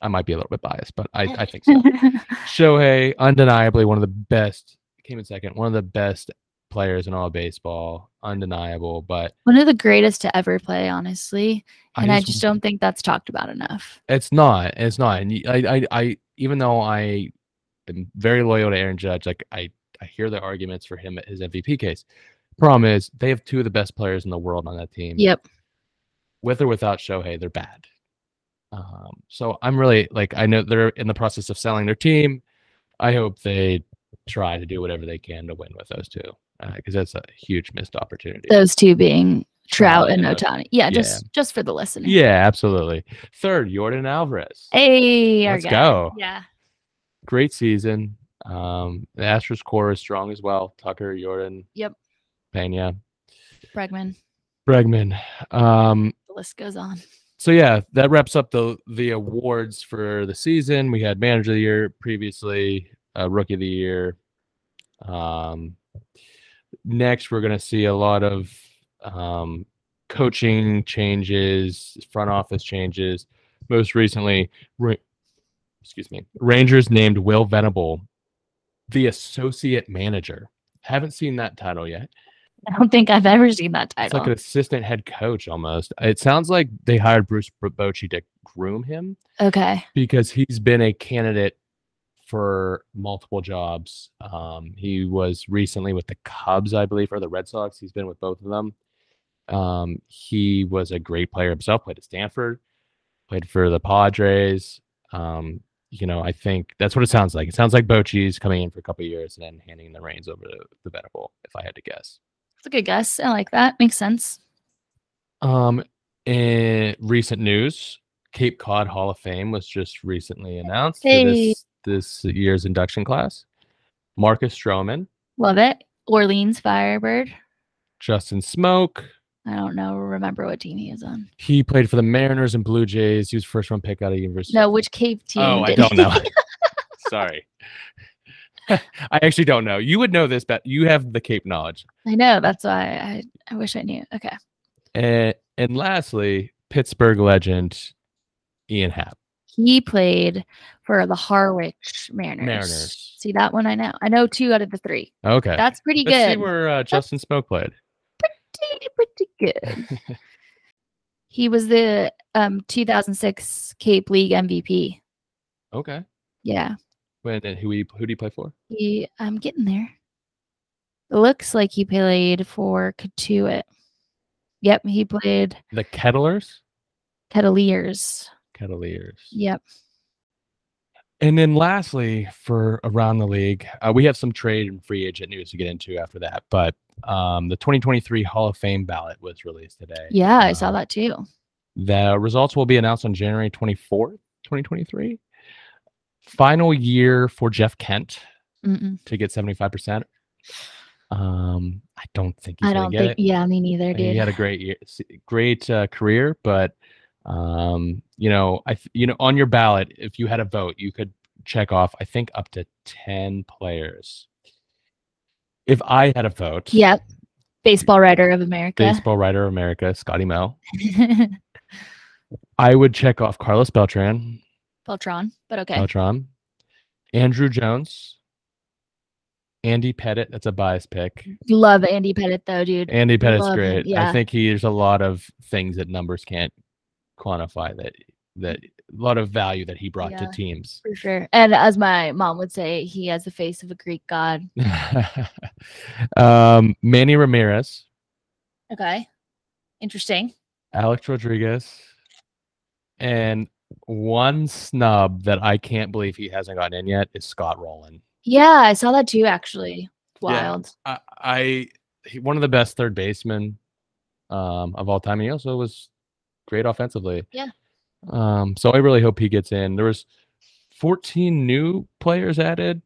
I might be a little bit biased, but I, I think so. Shohei, undeniably one of the best, came in second, one of the best players in all baseball, undeniable. But One of the greatest to ever play, honestly. And I just- just don't think that's talked about enough. It's not. It's not. and i i even though I am very loyal to Aaron Judge, like I, I hear the arguments for him at his MVP case. Problem is, they have two of the best players in the world on that team. Yep. With or without Shohei, they're bad. Um, so I'm really like, I know they're in the process of selling their team. I hope they try to do whatever they can to win with those two, because that's a huge missed opportunity. Those two being Trout and and Ohtani. Yeah, yeah. just just for the listener. yeah, absolutely. Third, Yordan Alvarez. Hey, Let's go. Yeah. great season. Um, the Astros core is strong as well. Tucker, Yordan, Yep. Pena, Bregman. Bregman. Um, The list goes on. so yeah, that wraps up the the awards for the season. We had manager of the year previously, uh, rookie of the year. Um, next, we're gonna see a lot of um, coaching changes, front office changes. Most recently, Ra- excuse me, Rangers named Will Venable the associate manager. Haven't seen that title yet. I don't think I've ever seen that title. It's like an assistant head coach almost. It sounds like they hired Bruce Bo- Bochy to groom him okay. because he's been a candidate for multiple jobs. Um, he was recently with the Cubs, I believe, or the Red Sox. He's been with both of them. Um, he was a great player himself. Played at Stanford, played for the Padres. Um, you know, I think that's what it sounds like. It sounds like Bochy's coming in for a couple of years and then handing the reins over to the Venable, if I had to guess. That's a good guess. I like that. Makes sense. Um, in recent news, Cape Cod Hall of Fame was just recently announced for Hey. this this year's induction class. Marcus Stroman, Love it. Orleans Firebird. Justin Smoak. I don't know. Remember what team he is on? He played for the Mariners and Blue Jays. He was first round pick out of University. No, which Cape team? oh, I don't he- know. Sorry. I actually don't know. You would know this, but you have the Cape knowledge. I know. That's why I, I wish I knew. Okay. And and lastly, Pittsburgh legend Ian Happ. He played for the Harwich Mariners. Mariners. See that one? I know. I know two out of the three. Okay. That's pretty Let's see good. where uh, Justin Smoak played. Pretty, pretty good. he was the um 2006 Cape League MVP. Okay. Yeah. When and who he who did he play for? He I'm getting there. It looks like he played for Cotuit. Yep, he played The Kettlers. Kettleers. Kettleers. Yep. And then lastly, for around the league, uh, we have some trade and free agent news to get into after that. But um, the 2023 Hall of Fame ballot was released today. Yeah, I saw Uh, that too. The results will be announced on January 24th, 2023. Final year for Jeff Kent Mm-mm. to get 75%. Um, I don't think he's I don't think. it. Yeah, me neither, dude. He had a great year, great uh, career, but um, you know, I you know, on your ballot, if you had a vote, you could check off. I think up to ten players. If I had a vote, Yep. Baseball writer of America. baseball writer of America, Scotty Mo, I would check off Carlos Beltran, Beltran, but okay. Beltran, Andruw Jones, Andy Pettitte. That's a bias pick. Love Andy Pettitte though, dude. Andy Pettitte's Love him, great. yeah. I think he there's a lot of things that numbers can't quantify that that a lot of value that he brought Yeah. to teams. For sure. And as my mom would say, he has the face of a Greek god. um, Manny Ramirez, Okay. Interesting. Alex Rodriguez, and one snub that I can't believe he hasn't gotten in yet is Scott Rolen. Yeah, I saw that too, actually. Yeah. Wild. I, I he, one of the best third basemen um, of all time. He also was great offensively. Yeah. Um, so I really hope he gets in. There was 14 new players added.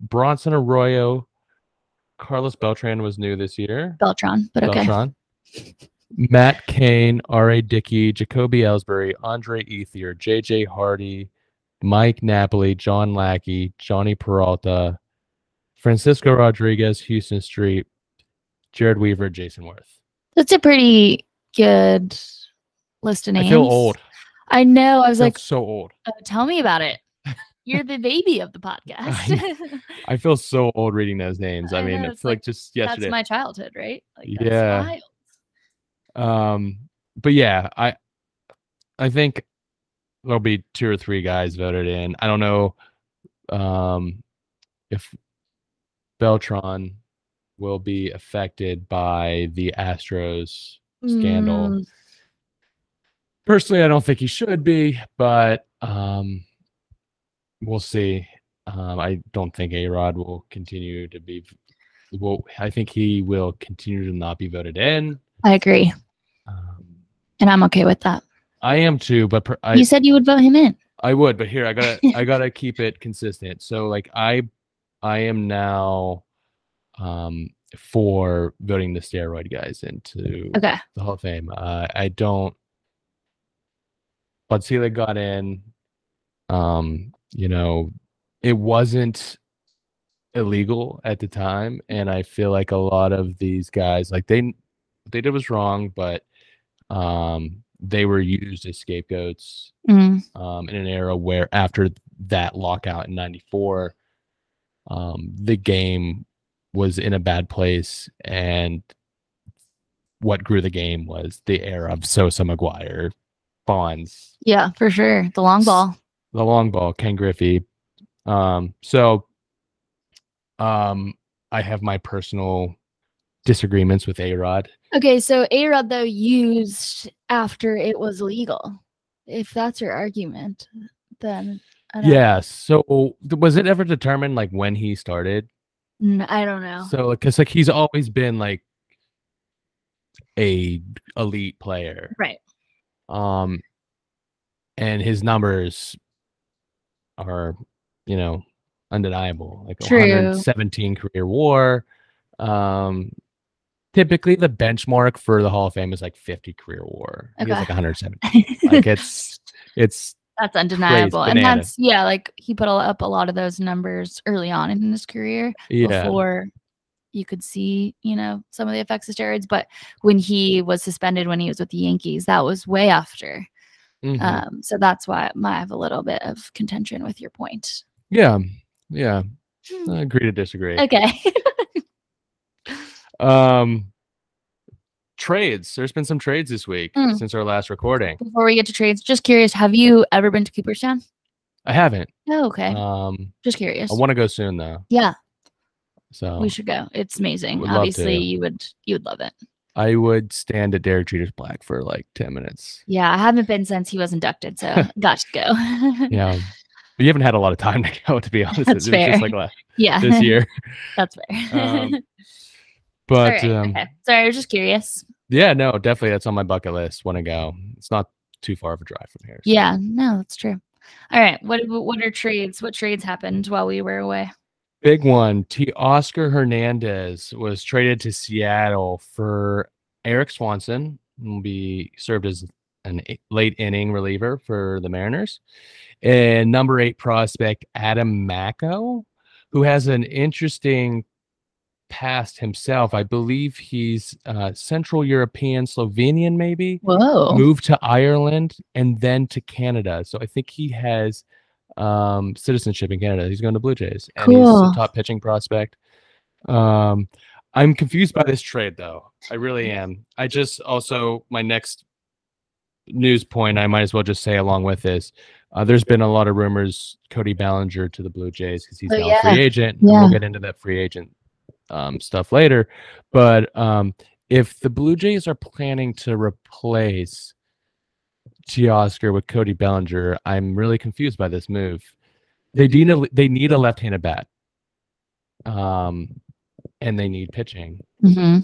Bronson Arroyo, Carlos Beltran was new this year. Beltron, but okay. Beltran. Matt Cain, R.A. Dickey, Jacoby Ellsbury, Andre Ethier, J.J. Hardy, Mike Napoli, John Lackey, Jhonny Peralta, Francisco Rodriguez, Huston Street, Jered Weaver, Jayson Werth. That's a pretty good list of names. I feel old. I know. I was I like, so old. "Oh, tell me about it. You're the baby of the podcast. I feel so old reading those names. I, I mean, know, it's it's like, like, just That's yesterday. my childhood, right? Like, Yeah. wild. Um, but yeah, I I think there'll be two or three guys voted in. I don't know um if Beltron will be affected by the Astros scandal. Mm, Personally, I don't think he should be, but um we'll see. Um I don't think A Rod will continue to be well, I think he will continue to not be voted in. I agree, Um, and I'm okay with that. I am too, but per, I you said you would vote him in. I would, but here I gotta I gotta keep it consistent. So like I I am now um for voting the steroid guys into Okay. the Hall of Fame. Uh, I don't. Bud Selig got in. Um, you know, it wasn't illegal at the time, and I feel like a lot of these guys, like they, what they did was wrong, but um, they were used as scapegoats Mm, um, in an era where after that lockout in 94 um, the game was in a bad place and what grew the game was the era of sosa mcgwire bonds yeah, for sure. The long ball. the long ball ken griffey um, so um, i have my personal disagreements with a-rod Okay, so A Rod though used after it was legal. If that's your argument, then yeah so was it ever determined like when he started I don't know. So, because like he's always been like a elite player, right. Um, and his numbers are, you know, undeniable. Like True. 117 career WAR. Um, typically the benchmark for the Hall of Fame is like 50 career WAR. Okay. like 170. like it's it's that's undeniable, and that's yeah. Like he put up a lot of those numbers early on in his career yeah. before you could see, you know, some of the effects of steroids. But when he was suspended when he was with the Yankees, that was way after. Mhm. Um, so that's why I have a little bit of contention with your point. yeah. Yeah. I agree to disagree. Okay. Um, trades. There's been some trades this week Mm. since our last recording. Before we get to trades, just curious, have you ever been to Cooperstown? I haven't. Oh, okay. Um, just curious. I want to go soon though. yeah, So we should go. It's amazing. Obviously, you would you would love it. I would stand at Derek Jeter's Black for like ten minutes. Yeah, I haven't been since he was inducted, so got to go. Yeah, but you haven't had a lot of time to go, to be honest. That's it was fair. just like la- yeah, this year. that's fair. Um, But right, um, okay. Sorry, I was just curious. yeah, no, definitely that's on my bucket list. Want to go? It's not too far of a drive from here. so. Yeah, no, that's true. All right, what what are trades? What trades happened while we were away? Big one. Teoscar Hernandez was traded to Seattle for Erik Swanson. who Will be served as an late inning reliever for the Mariners, and number eight prospect Adam Macko, who has an interesting past himself. I believe he's uh, Central European, Slovenian, maybe Whoa. moved to Ireland and then to Canada. So I think he has um, citizenship in Canada. He's going to Blue Jays and he's a top pitching prospect. Um, I'm confused by this trade though. I really am. I just also my next news point I might as well just say along with this. Uh, there's been a lot of rumors Cody Bellinger to the Blue Jays because he's Oh, now yeah. a free agent. Yeah. We'll get into that free agent um, stuff later. But um, if the Blue Jays are planning to replace Teoscar with Cody Bellinger, I'm really confused by this move. They need a they need a left-handed bat, um, and they need pitching. hmm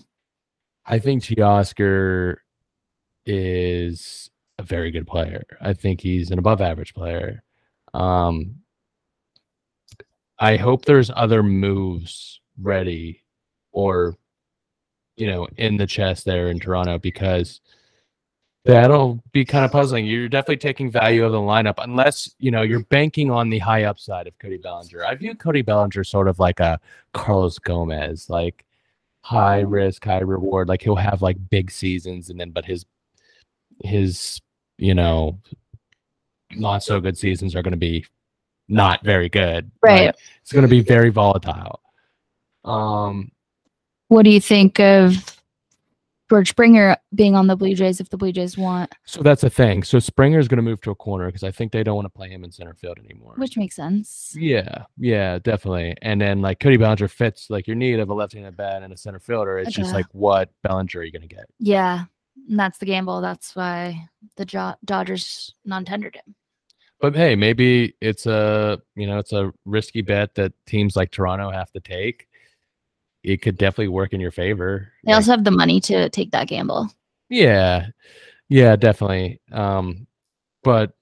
I think Teoscar is a very good player. I think he's an above-average player. Um, I hope there's other moves ready, or you know, in the chest there in Toronto because That'll be kind of puzzling. You're definitely taking value of the lineup, unless you know you're banking on the high upside of Cody Bellinger. I view Cody Bellinger sort of like a Carlos Gomez, like high risk, high reward. Like he'll have like big seasons, and then but his his you know not so good seasons are going to be not very good. Right. Like, it's going to be very volatile. Um, What do you think of George Springer being on the Blue Jays if the Blue Jays want? so that's the thing. So Springer's going to move to a corner because I think they don't want to play him in center field anymore. Which makes sense. Yeah, yeah, definitely. And then like Cody Bellinger fits like your need of a left-handed bat and a center fielder. It's just like what Bellinger are you gonna get? Yeah. And that's the gamble. That's why the jo- Dodgers non-tendered him. But hey, maybe it's a you know it's a risky bet that teams like Toronto have to take. It could definitely work in your favor. They Like, also have the money to take that gamble. yeah, yeah, definitely. Um, but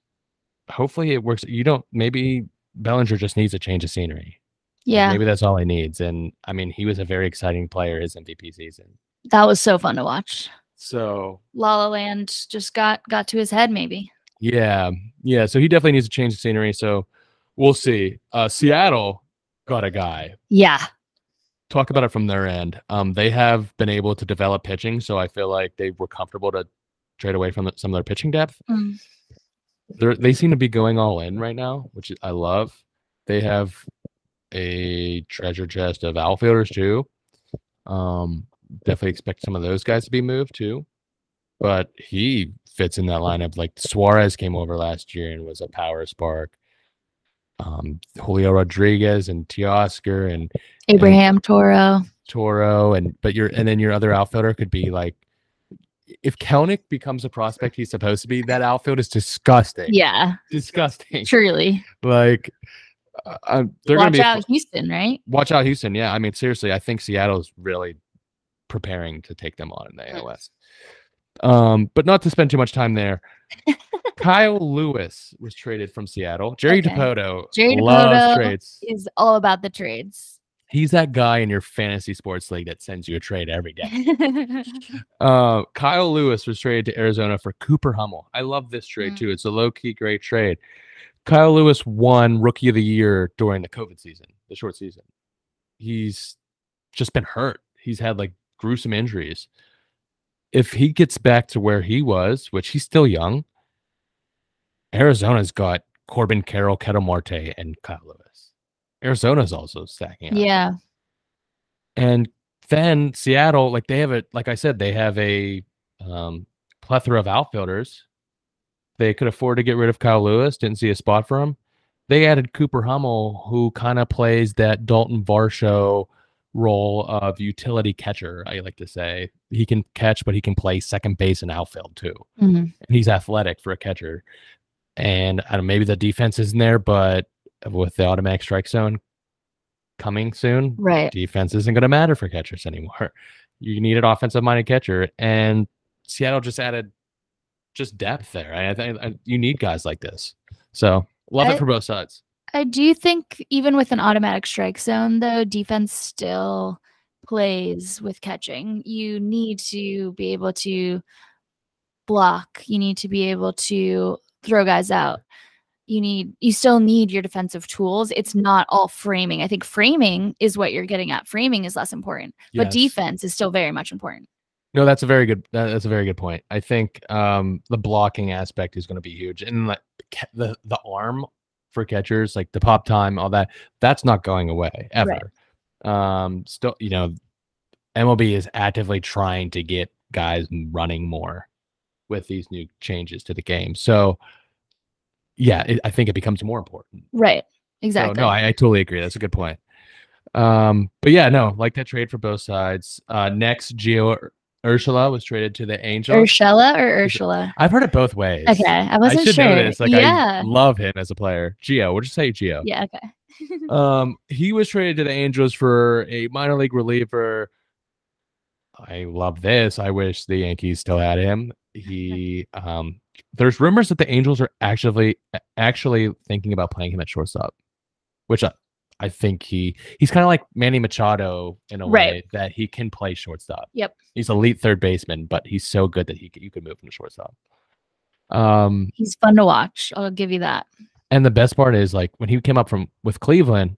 hopefully it works. You don't. Maybe Bellinger just needs a change of scenery. Like, Yeah. maybe that's all he needs. And I mean, he was a very exciting player his MVP season. That was so fun to watch. So La La Land just got got to his head maybe. Yeah, yeah. So he definitely needs a change of scenery. So we'll see. Uh, Seattle got a guy. Yeah. Talk about it from their end. Um, they have been able to develop pitching, so I feel like they were comfortable to trade away from the, some of their pitching depth. Mm. They're, they seem to be going all in right now, which I love. They have a treasure chest of outfielders too. Um, definitely expect some of those guys to be moved too. But he fits in that lineup. Like Suarez came over last year and was a power spark. Um, Julio Rodriguez and Teoscar and Abraham Toro. Toro and but your and then your other outfielder could be like if Kelenic becomes a prospect he's supposed to be, that outfield is disgusting. Yeah, Disgusting. truly. Like uh, um, they're gonna Watch be out Houston, right? watch out Houston. Yeah, I mean seriously, I think Seattle's really preparing to take them on in the Mm. ALS. Um, but not to spend too much time there. Kyle Lewis was traded from Seattle. Jerry Okay. Dipoto Jerry loves Dipoto trades. Is all about the trades. He's that guy in your fantasy sports league that sends you a trade every day. Uh, Kyle Lewis was traded to Arizona for Cooper Hummel. I love this trade Mm. too. It's a low key great trade. Kyle Lewis won Rookie of the Year during the COVID season, the short season. He's just been hurt. He's had like gruesome injuries. If he gets back to where he was, which he's still young, Arizona's got Corbin Carroll, Ketel Marte, and Kyle Lewis. Arizona's also stacking up. yeah. And then Seattle, like they have a, like I said, they have a um, plethora of outfielders. They could afford to get rid of Kyle Lewis. Didn't see a spot for him. They added Cooper Hummel, who kind of plays that Dalton Varsho role of utility catcher. I like to say he can catch, but he can play second base and outfield too. Mhm. And he's athletic for a catcher. And I don't, maybe the defense isn't there, but with the automatic strike zone coming soon, Right. defense isn't going to matter for catchers anymore. You need an offensive minded catcher, and Seattle just added just depth there. I, I think I- you need guys like this. So love I- it for both sides. I do think even with an automatic strike zone, though, defense still plays with catching. You need to be able to block. You need to be able to throw guys out. You need you still need your defensive tools. It's not all framing. I think framing is what you're getting at. Framing is less important, but defense is still very much important. No, that's a very good. That's a very good point. I think um, the blocking aspect is going to be huge, and like the the arm for catchers, like the pop time, all that, that's not going away ever. Um, still, you know, MLB is actively trying to get guys running more with these new changes to the game. So, yeah, it, I think it becomes more important. Right. Exactly. So, no, I, I totally agree. That's a good point. Um, but yeah, no, like that trade for both sides. Uh, next, Gio Ur- Ursula was traded to the Angels. Urshela or Ursula? I've heard it both ways. Okay. I I wasn't should sure. know this. Like, I yeah. love him as a player. Gio, we'll just say Gio. yeah. Okay. Um, he was traded to the Angels for a minor league reliever. I love this. I wish the Yankees still had him. He um there's rumors that the Angels are actually actually thinking about playing him at shortstop, which I, I think he he's kind of like Manny Machado in a Right. way that he can play shortstop. Yep. He's elite third baseman, but he's so good that he you could move him to shortstop. Um, He's fun to watch. I'll give you that. and the best part is like when he came up from with Cleveland,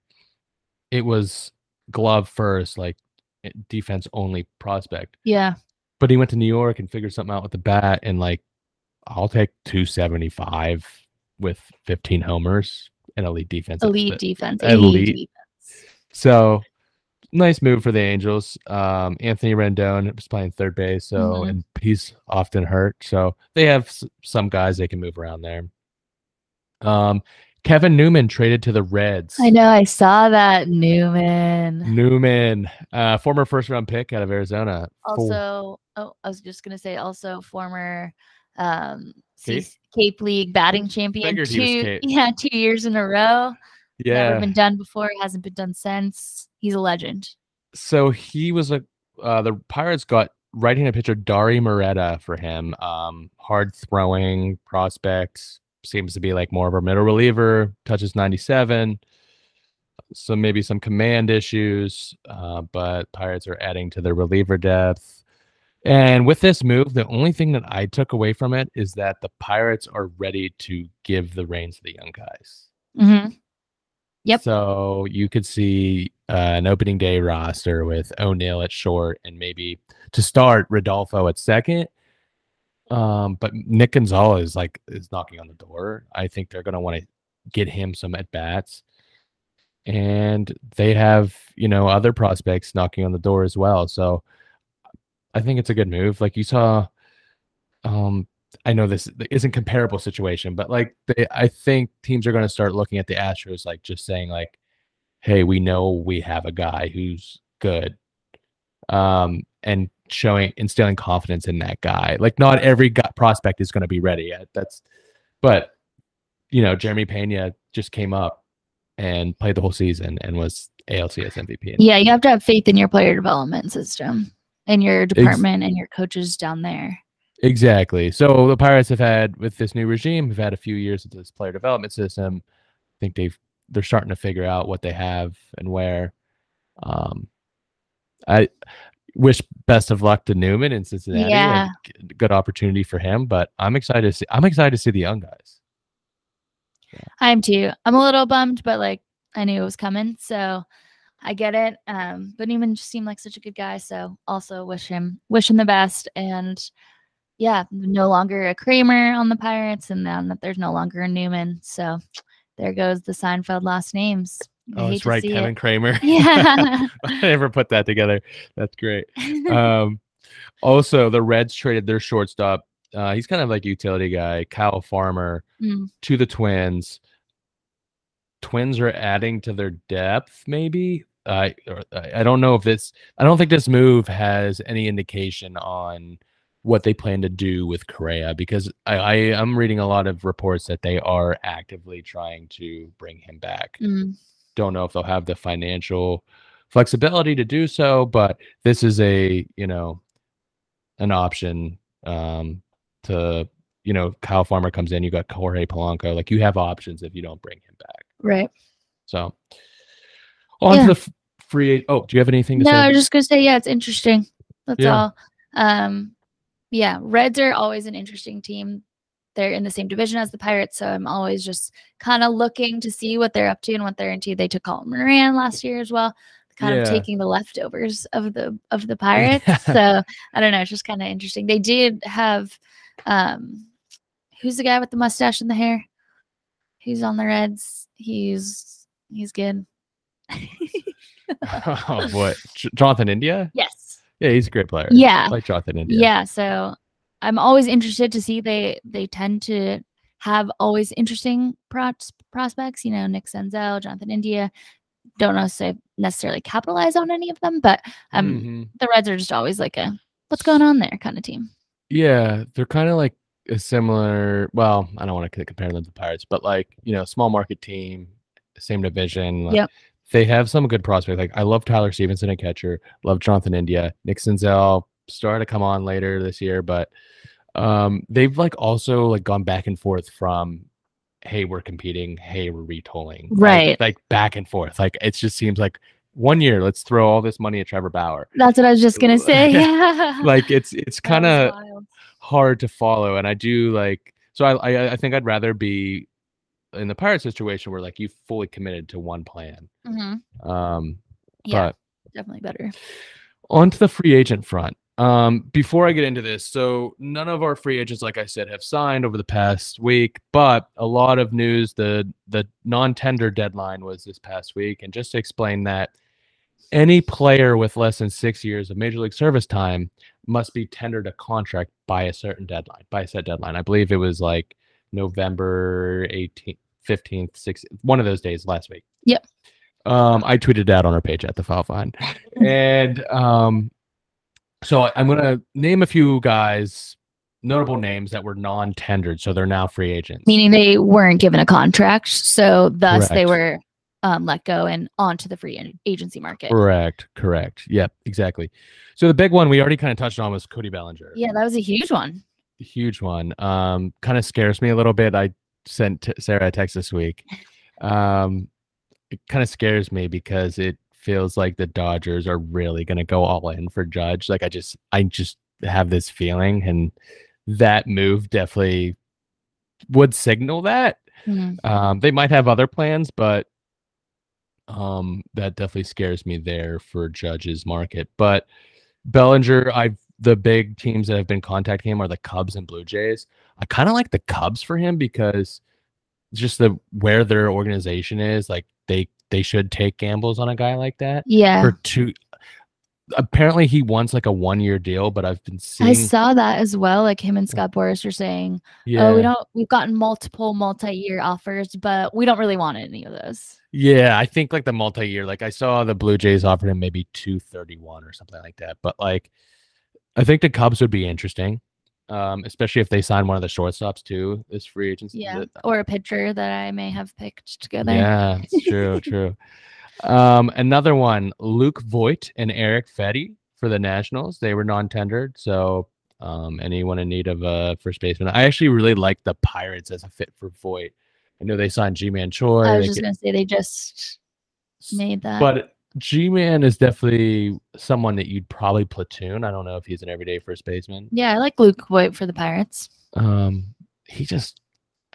it was glove first, like eh, defense only prospect. Yeah. But he went to New York and figured something out with the bat, and like, I'll take 275 with 15 homers and elite defense. Elite defense. elite. Elite defense. So nice move for the Angels. Um, Anthony Rendon was playing third base, so Mhm. and he's often hurt. So they have s- some guys they can move around there. Um, Kevin Newman traded to the Reds. I know. I saw that Newman. Newman, uh, former first round pick out of Arizona. Also, oh, I was just gonna say, also former um Cape? Cape League batting champion. Two, yeah, two years in a row. yeah. Never been done before. It Hasn't been done since. He's a legend. so he was a uh, the Pirates got right-handed pitcher Dauri Moreta for him. Um, hard throwing prospect seems to be like more of a middle reliever. Touches 97. So maybe some command issues, uh, but Pirates are adding to their reliever depth. And with this move, the only thing that I took away from it is that the Pirates are ready to give the reins to the young guys. hmm Yep. So you could see uh, an opening day roster with Oneil at short and maybe to start Rodolfo at second. Um, but Nick Gonzalez is like is knocking on the door. I think they're gonna want to get him some at bats. And they have, you know, other prospects knocking on the door as well. So I think it's a good move. Like you saw, um, I know this isn't comparable situation, but like they, I think teams are going to start looking at the Astros like just saying like, "Hey, we know we have a guy who's good," um, and showing instilling confidence in that guy. Like not every guy, prospect is going to be ready yet. That's, but you know, Jeremy Pena just came up and played the whole season and was ALCS MVP. Yeah, you have to have faith in your player development system and your department and your coaches down there. Exactly. So the Pirates have had with this new regime, have had a few years of this player development system. I think they've they're starting to figure out what they have and where. Um, I wish best of luck to Newman in Cincinnati. Yeah. Good opportunity for him, but I'm excited to see. I'm excited to see the young guys. I am too. I'm a little bummed, but like I knew it was coming, so I get it. Um, but Newman just seemed like such a good guy, so also wish him wish him the best. And yeah, no longer a Kramer on the Pirates, and then that there's no longer a Newman. So there goes the Seinfeld last names. I Oh, that's right, Kevin it. Kramer. Yeah. I never put that together. That's great. um, also, the Reds traded their shortstop. Uh, he's kind of like utility guy, Kyle Farmer, Mm. to the Twins. Twins are adding to their depth, maybe. I I don't know if this. I don't think this move has any indication on what they plan to do with Correa because I, I am reading a lot of reports that they are actively trying to bring him back Mm. don't know if they'll have the financial flexibility to do so, but this is a, you know, an option um to, you know, Kyle Farmer comes in, you got Jorge Polanco, like you have options if you don't bring him back. Right. So on Yeah. the f- free oh, do you have anything to say? No, say? I was just gonna say, yeah, it's interesting. That's Yeah. all. Um, yeah, Reds are always an interesting team. They're in the same division as the Pirates, so I'm always just kind of looking to see what they're up to and what they're into. They took Colin Moran last year as well, kind of taking the leftovers of the of the Pirates. So I don't know, it's just kind of interesting. They did have, um, who's the guy with the mustache and the hair? He's on the Reds. He's he's good. oh boy. Jonathan India? yes. Yeah, he's a great player. Yeah. I like Jonathan India. yeah so i'm always interested to see they they tend to have always interesting pros- prospects you know nick senzel jonathan india don't necessarily necessarily capitalize on any of them but um Mhm. the reds are just always like a what's going on there kind of team Yeah, they're kind of like a similar. Well, I don't want to compare them to the Pirates, but like you know, small market team, same division. like, Yep. They have some good prospects. Like I love Tyler Stephenson at catcher. Love Jonathan India. Nick Senzel started to come on later this year, but um, they've like also like gone back and forth from, hey, we're competing. Hey, we're retooling. Right. Like, back and forth. Like it just seems like one year, let's throw all this money at Trevor Bauer. that's what i was just gonna say yeah Like it's it's kind of hard to follow and i do like So I, I I think I'd rather be in the pirate situation where like you fully committed to one plan. Mhm. Um, Yeah, but definitely better. on to the free agent front. Um, before I get into this, so none of our free agents, like I said, have signed over the past week, but a lot of news. The the non-tender deadline was this past week, and just to explain that, any player with less than six years of major league service time must be tendered a contract by a certain deadline, by a set deadline. I believe it was like November 18th, 15th, 16th, one of those days last week. Yep. Um, I tweeted that on our page at the Foul Vine. and um, so I'm going to name a few guys, notable names that were non tendered. So they're now free agents. Meaning they weren't given a contract, so thus they were um, let go and onto the free agency market. Correct. Correct. Yep. Exactly. So the big one we already kind of touched on was Cody Bellinger. Yeah, that was a huge one. huge one. Um, kind of scares me a little bit. I sent t- Sarah a text this week. Um, it kind of scares me because it feels like the Dodgers are really going to go all in for Judge. Like I just, I just have this feeling, and that move definitely would signal that. Mhm. Um, they might have other plans, but um, that definitely scares me there for Judge's market. But Bellinger, I've the big teams that have been contacting him are the Cubs and Blue Jays. I kind of like the Cubs for him because just the where their organization is, like they they should take gambles on a guy like that Yeah, for two. Apparently, he wants like a one year deal, but I've been seeing. I saw that as well. Like him and Scott Boras are saying, yeah, "Oh, we don't. We've gotten multiple multi-year offers, but we don't really want any of those." Yeah, I think like the multi-year, like I saw the Blue Jays offered him maybe 231 or something like that. But like I think the Cubs would be interesting. Um, especially if they sign one of the shortstops too, this free agency. Yeah, that- or a pitcher that I may have picked together. yeah, it's true, true. Um, another one, Luke Voit and Erick Fedde for the Nationals. They were non-tendered, so um, anyone in need of a first baseman. I actually really like the Pirates as a fit for Voit. I know they signed Ji-Man Choi. I was just get- gonna say they just made that. but G Man is definitely someone that you'd probably platoon. I don't know if he's an everyday first baseman. yeah, I like Luke Voit for the Pirates. Um, he just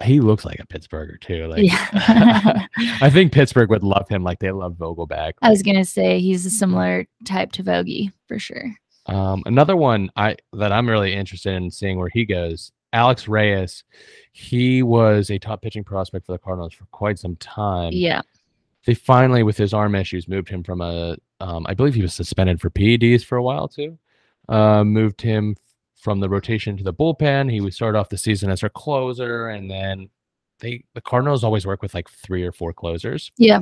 he looks like a Pittsburgher too. Like, yeah, I think Pittsburgh would love him like they love Vogelbach. I was gonna say he's a similar type to Vogie for sure. Um, another one I that I'm really interested in seeing where he goes. Alex Reyes, he was a top pitching prospect for the Cardinals for quite some time. Yeah, They finally, with his arm issues, moved him from a. Um, I believe he was suspended for PEDs for a while too. Uh, moved him from the rotation to the bullpen. He would start off the season as their closer, and then they the Cardinals always work with like three or four closers. yeah,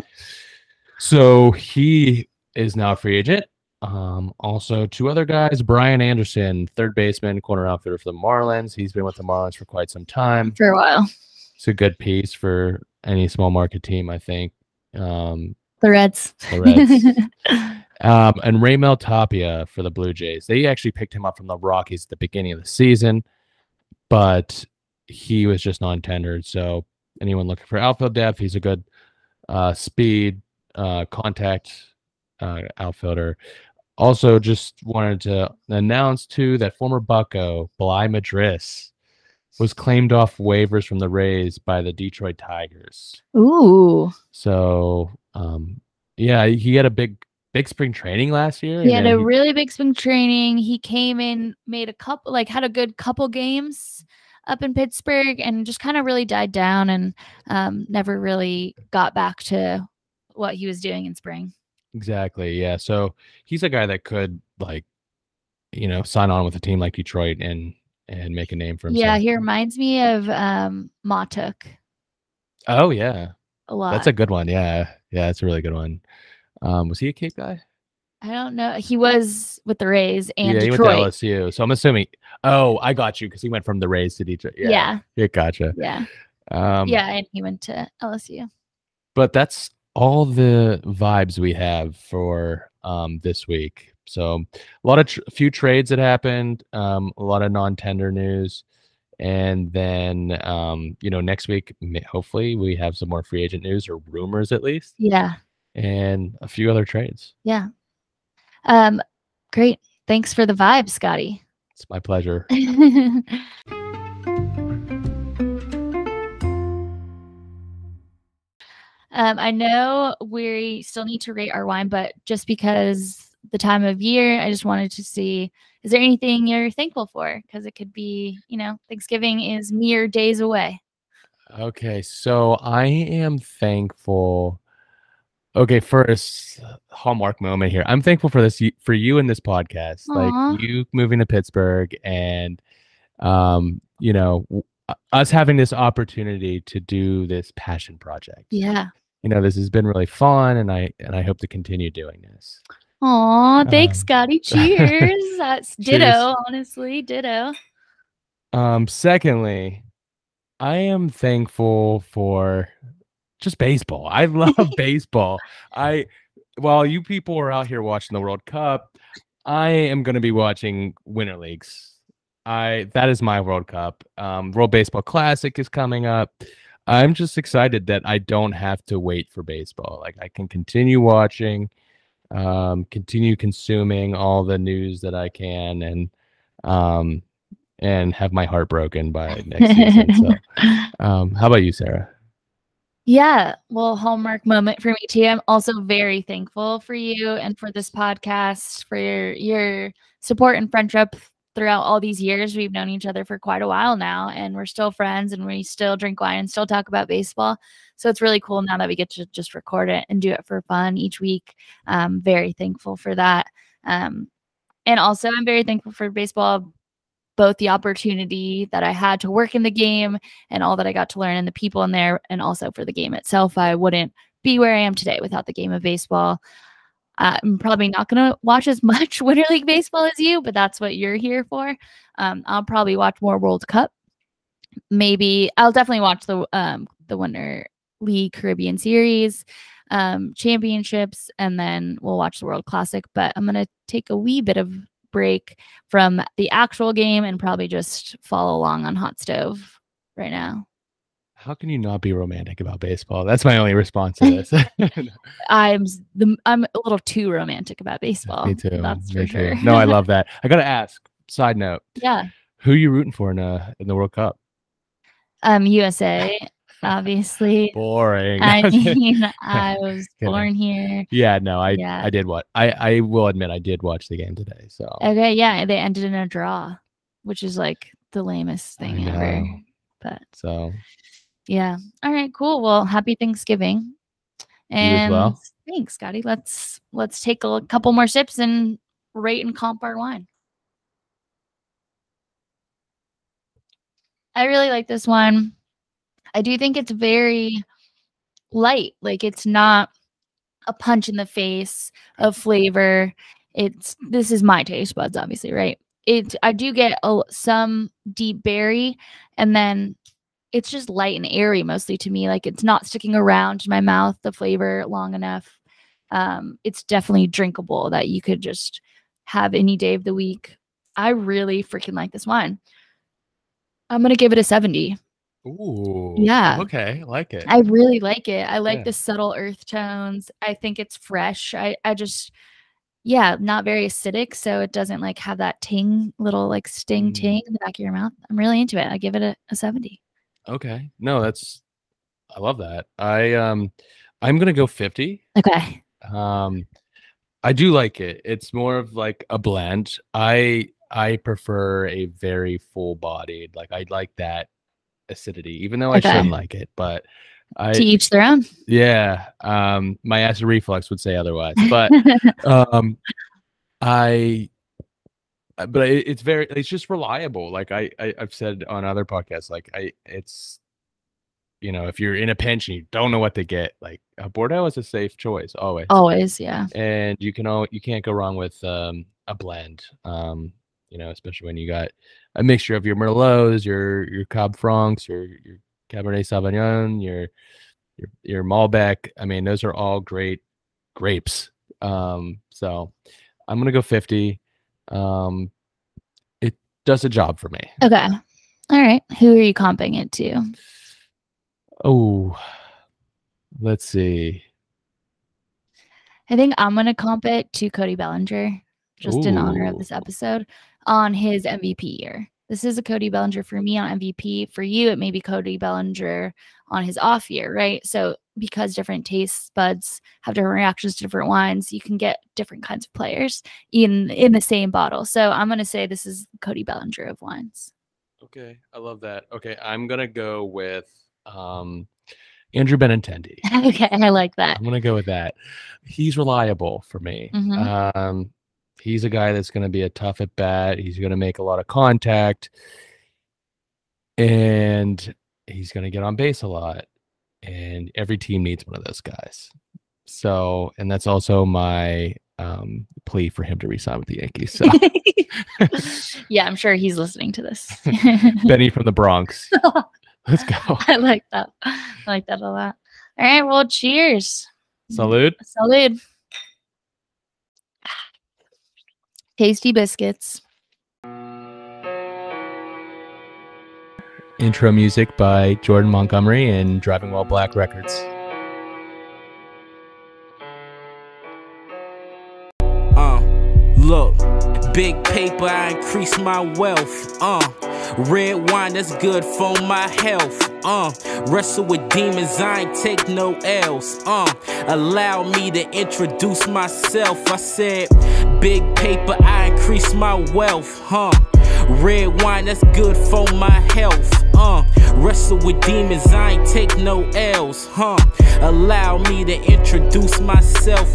So he is now a free agent. Um, also, two other guys: Brian Anderson, third baseman, corner outfielder for the Marlins. He's been with the Marlins for quite some time. for a while. It's a good piece for any small market team, I think. Um, The Reds. the Reds. um, and Raimel Tapia for the Blue Jays. They actually picked him up from the Rockies at the beginning of the season, but he was just non-tendered. So anyone looking for outfield depth, he's a good uh, speed uh, contact uh, outfielder. Also, just wanted to announce too that former Bucco Bligh Madris was claimed off waivers from the Rays by the Detroit Tigers. Ooh, So, um, yeah, he had a big, big spring training last year. he had a really big spring training. He came in, made a couple, like had a good couple games up in Pittsburgh, and just kind of really died down, and um, never really got back to what he was doing in spring. exactly, yeah. So he's a guy that could like, you know, sign on with a team like Detroit and and make a name for himself. Yeah, he reminds me of um, Matuk Oh yeah, a lot. that's a good one. Yeah, yeah, that's a really good one. Um, was he a Cape guy? I don't know. He was with the Rays and yeah, Detroit. he went to LSU. So I'm assuming. Oh, I got you because he went from the Rays to Detroit. Yeah, yeah, yeah, gotcha. yeah, Um, yeah, and he went to LSU. but that's all the vibes we have for um, this week. So a lot of tr- few trades that happened, um, a lot of non-tender news, and then um, you know next week hopefully we have some more free agent news or rumors at least. Yeah. And a few other trades. Yeah. Um, great. Thanks for the vibe, Scotty. It's my pleasure. Um, I know we still need to rate our wine, but just because the time of year, I just wanted to see is there anything you're thankful for? Because it could be, you know, Thanksgiving is mere days away. Okay, so I am thankful. Okay, first hallmark moment here. I'm thankful for this for you and this podcast, Aw. like you moving to Pittsburgh and um, you know, us having this opportunity to do this passion project. Yeah. You know, this has been really fun and I and I hope to continue doing this. Aw, thanks, Um, Scotty. Cheers. That's cheers. ditto, honestly. Ditto. Um, secondly, I am thankful for just baseball. I love baseball. I while you people are out here watching the World Cup, I am going to be watching Winter Leagues. I that is my World Cup. Um, World Baseball Classic is coming up. I'm just excited that I don't have to wait for baseball. Like I can continue watching, um, continue consuming all the news that I can, and um, and have my heart broken by next season. So, um, how about you, Sarah? Yeah, well, hallmark moment for me too. I'm also very thankful for you and for this podcast, for your your support and friendship throughout all these years. We've known each other for quite a while now, and we're still friends, and we still drink wine and still talk about baseball. So it's really cool now that we get to just record it and do it for fun each week. Um, very thankful for that. Um, and also, I'm very thankful for baseball, both the opportunity that I had to work in the game and all that I got to learn and the people in there, and also for the game itself. I wouldn't be where I am today without the game of baseball. I'm probably not going to watch as much Winter League baseball as you, but that's what you're here for. Um, I'll probably watch more World Cup. Maybe I'll definitely watch the um, the Winter League Caribbean Series, um, championships, and then we'll watch the World Classic. But I'm going to take a wee bit of break from the actual game and probably just follow along on Hot Stove right now. How can you not be romantic about baseball? That's my only response to this. I'm the I'm a little too romantic about baseball. Me too. That's me for sure. too. No, I love that. I gotta ask. Side note: yeah. Who you rooting for in uh in the World Cup? Um, USA, obviously. Boring. I mean, I was born here. yeah, no, I Yeah. I did what I I will admit I did watch the game today. So Okay, yeah, they ended in a draw, which is like the lamest thing ever. But So yeah. All right, cool. Well, happy Thanksgiving. And well. thanks, Scotty. Let's let's take a couple more sips and rate and comp our wine. I really like this one. I do think it's very light. Like it's not a punch in the face of flavor. It's this is my taste buds, obviously, right? It I do get a, some deep berry, and then it's just light and airy mostly to me. Like it's not sticking around to my mouth the flavor long enough. Um, it's definitely drinkable that you could just have any day of the week. I really freaking like this wine. I'm gonna give it a 70. Ooh. Yeah. Okay, I like it. I really like it. I like Yeah. the subtle earth tones. I think it's fresh. I I just yeah, not very acidic, so it doesn't like have that ting little like sting Mm. ting in the back of your mouth. I'm really into it. I give it a, a 70. okay. No, that's I love that. I um I'm gonna go 50. Okay. Um I do like it. It's more of like a blend. I I prefer a very full bodied, like I like that acidity, even though I Okay. shouldn't like it, but to each their own. yeah, um my acid reflux would say otherwise. But um I uh, but it, it's very it's just reliable. Like I, I I've said on other podcasts, like I it's you know, if you're in a pinch and you don't know what to get, like a Bordeaux is a safe choice always Always, yeah. and you can all you can't go wrong with um a blend um you know especially when you got a mixture of your merlots your your cab francs your your cabernet sauvignon your your your malbec. I mean those are all great grapes. Um so i'm gonna go 50 um it does a job for me. Okay. All right. Who are you comping it to? oh let's see. I think I'm gonna comp it to Cody Bellinger, just in honor of this episode, on his MVP year. This is a Cody Bellinger for me on MVP. For you, it may be Cody Bellinger on his off year, right? So because different taste buds have different reactions to different wines, you can get different kinds of players in in the same bottle. So I'm gonna say this is Cody Bellinger of wines. Okay, I love that. Okay, I'm gonna go with um, Andrew Benintendi. okay, I like that. I'm gonna go with that. He's reliable for me. Mhm. Um, he's a guy that's gonna be a tough at bat. He's gonna make a lot of contact, and he's gonna get on base a lot. And every team needs one of those guys. So, and that's also my um, plea for him to resign with the Yankees. So, yeah, I'm sure he's listening to this. Benny from the Bronx, let's go. I like that. I like that a lot. All right, well, cheers. Salute. Salud. Tasty biscuits. Intro music by Jordan Montgomery and Driving While Black Records. Uh, look, big paper, I increase my wealth. Uh, red wine that's good for my health. Uh, wrestle with demons, I ain't take no L's. Uh, allow me to introduce myself. I said, big paper, I increase my wealth. Huh? Red wine that's good for my health. Uh, wrestle with demons, I ain't take no L's. Huh? Allow me to introduce myself.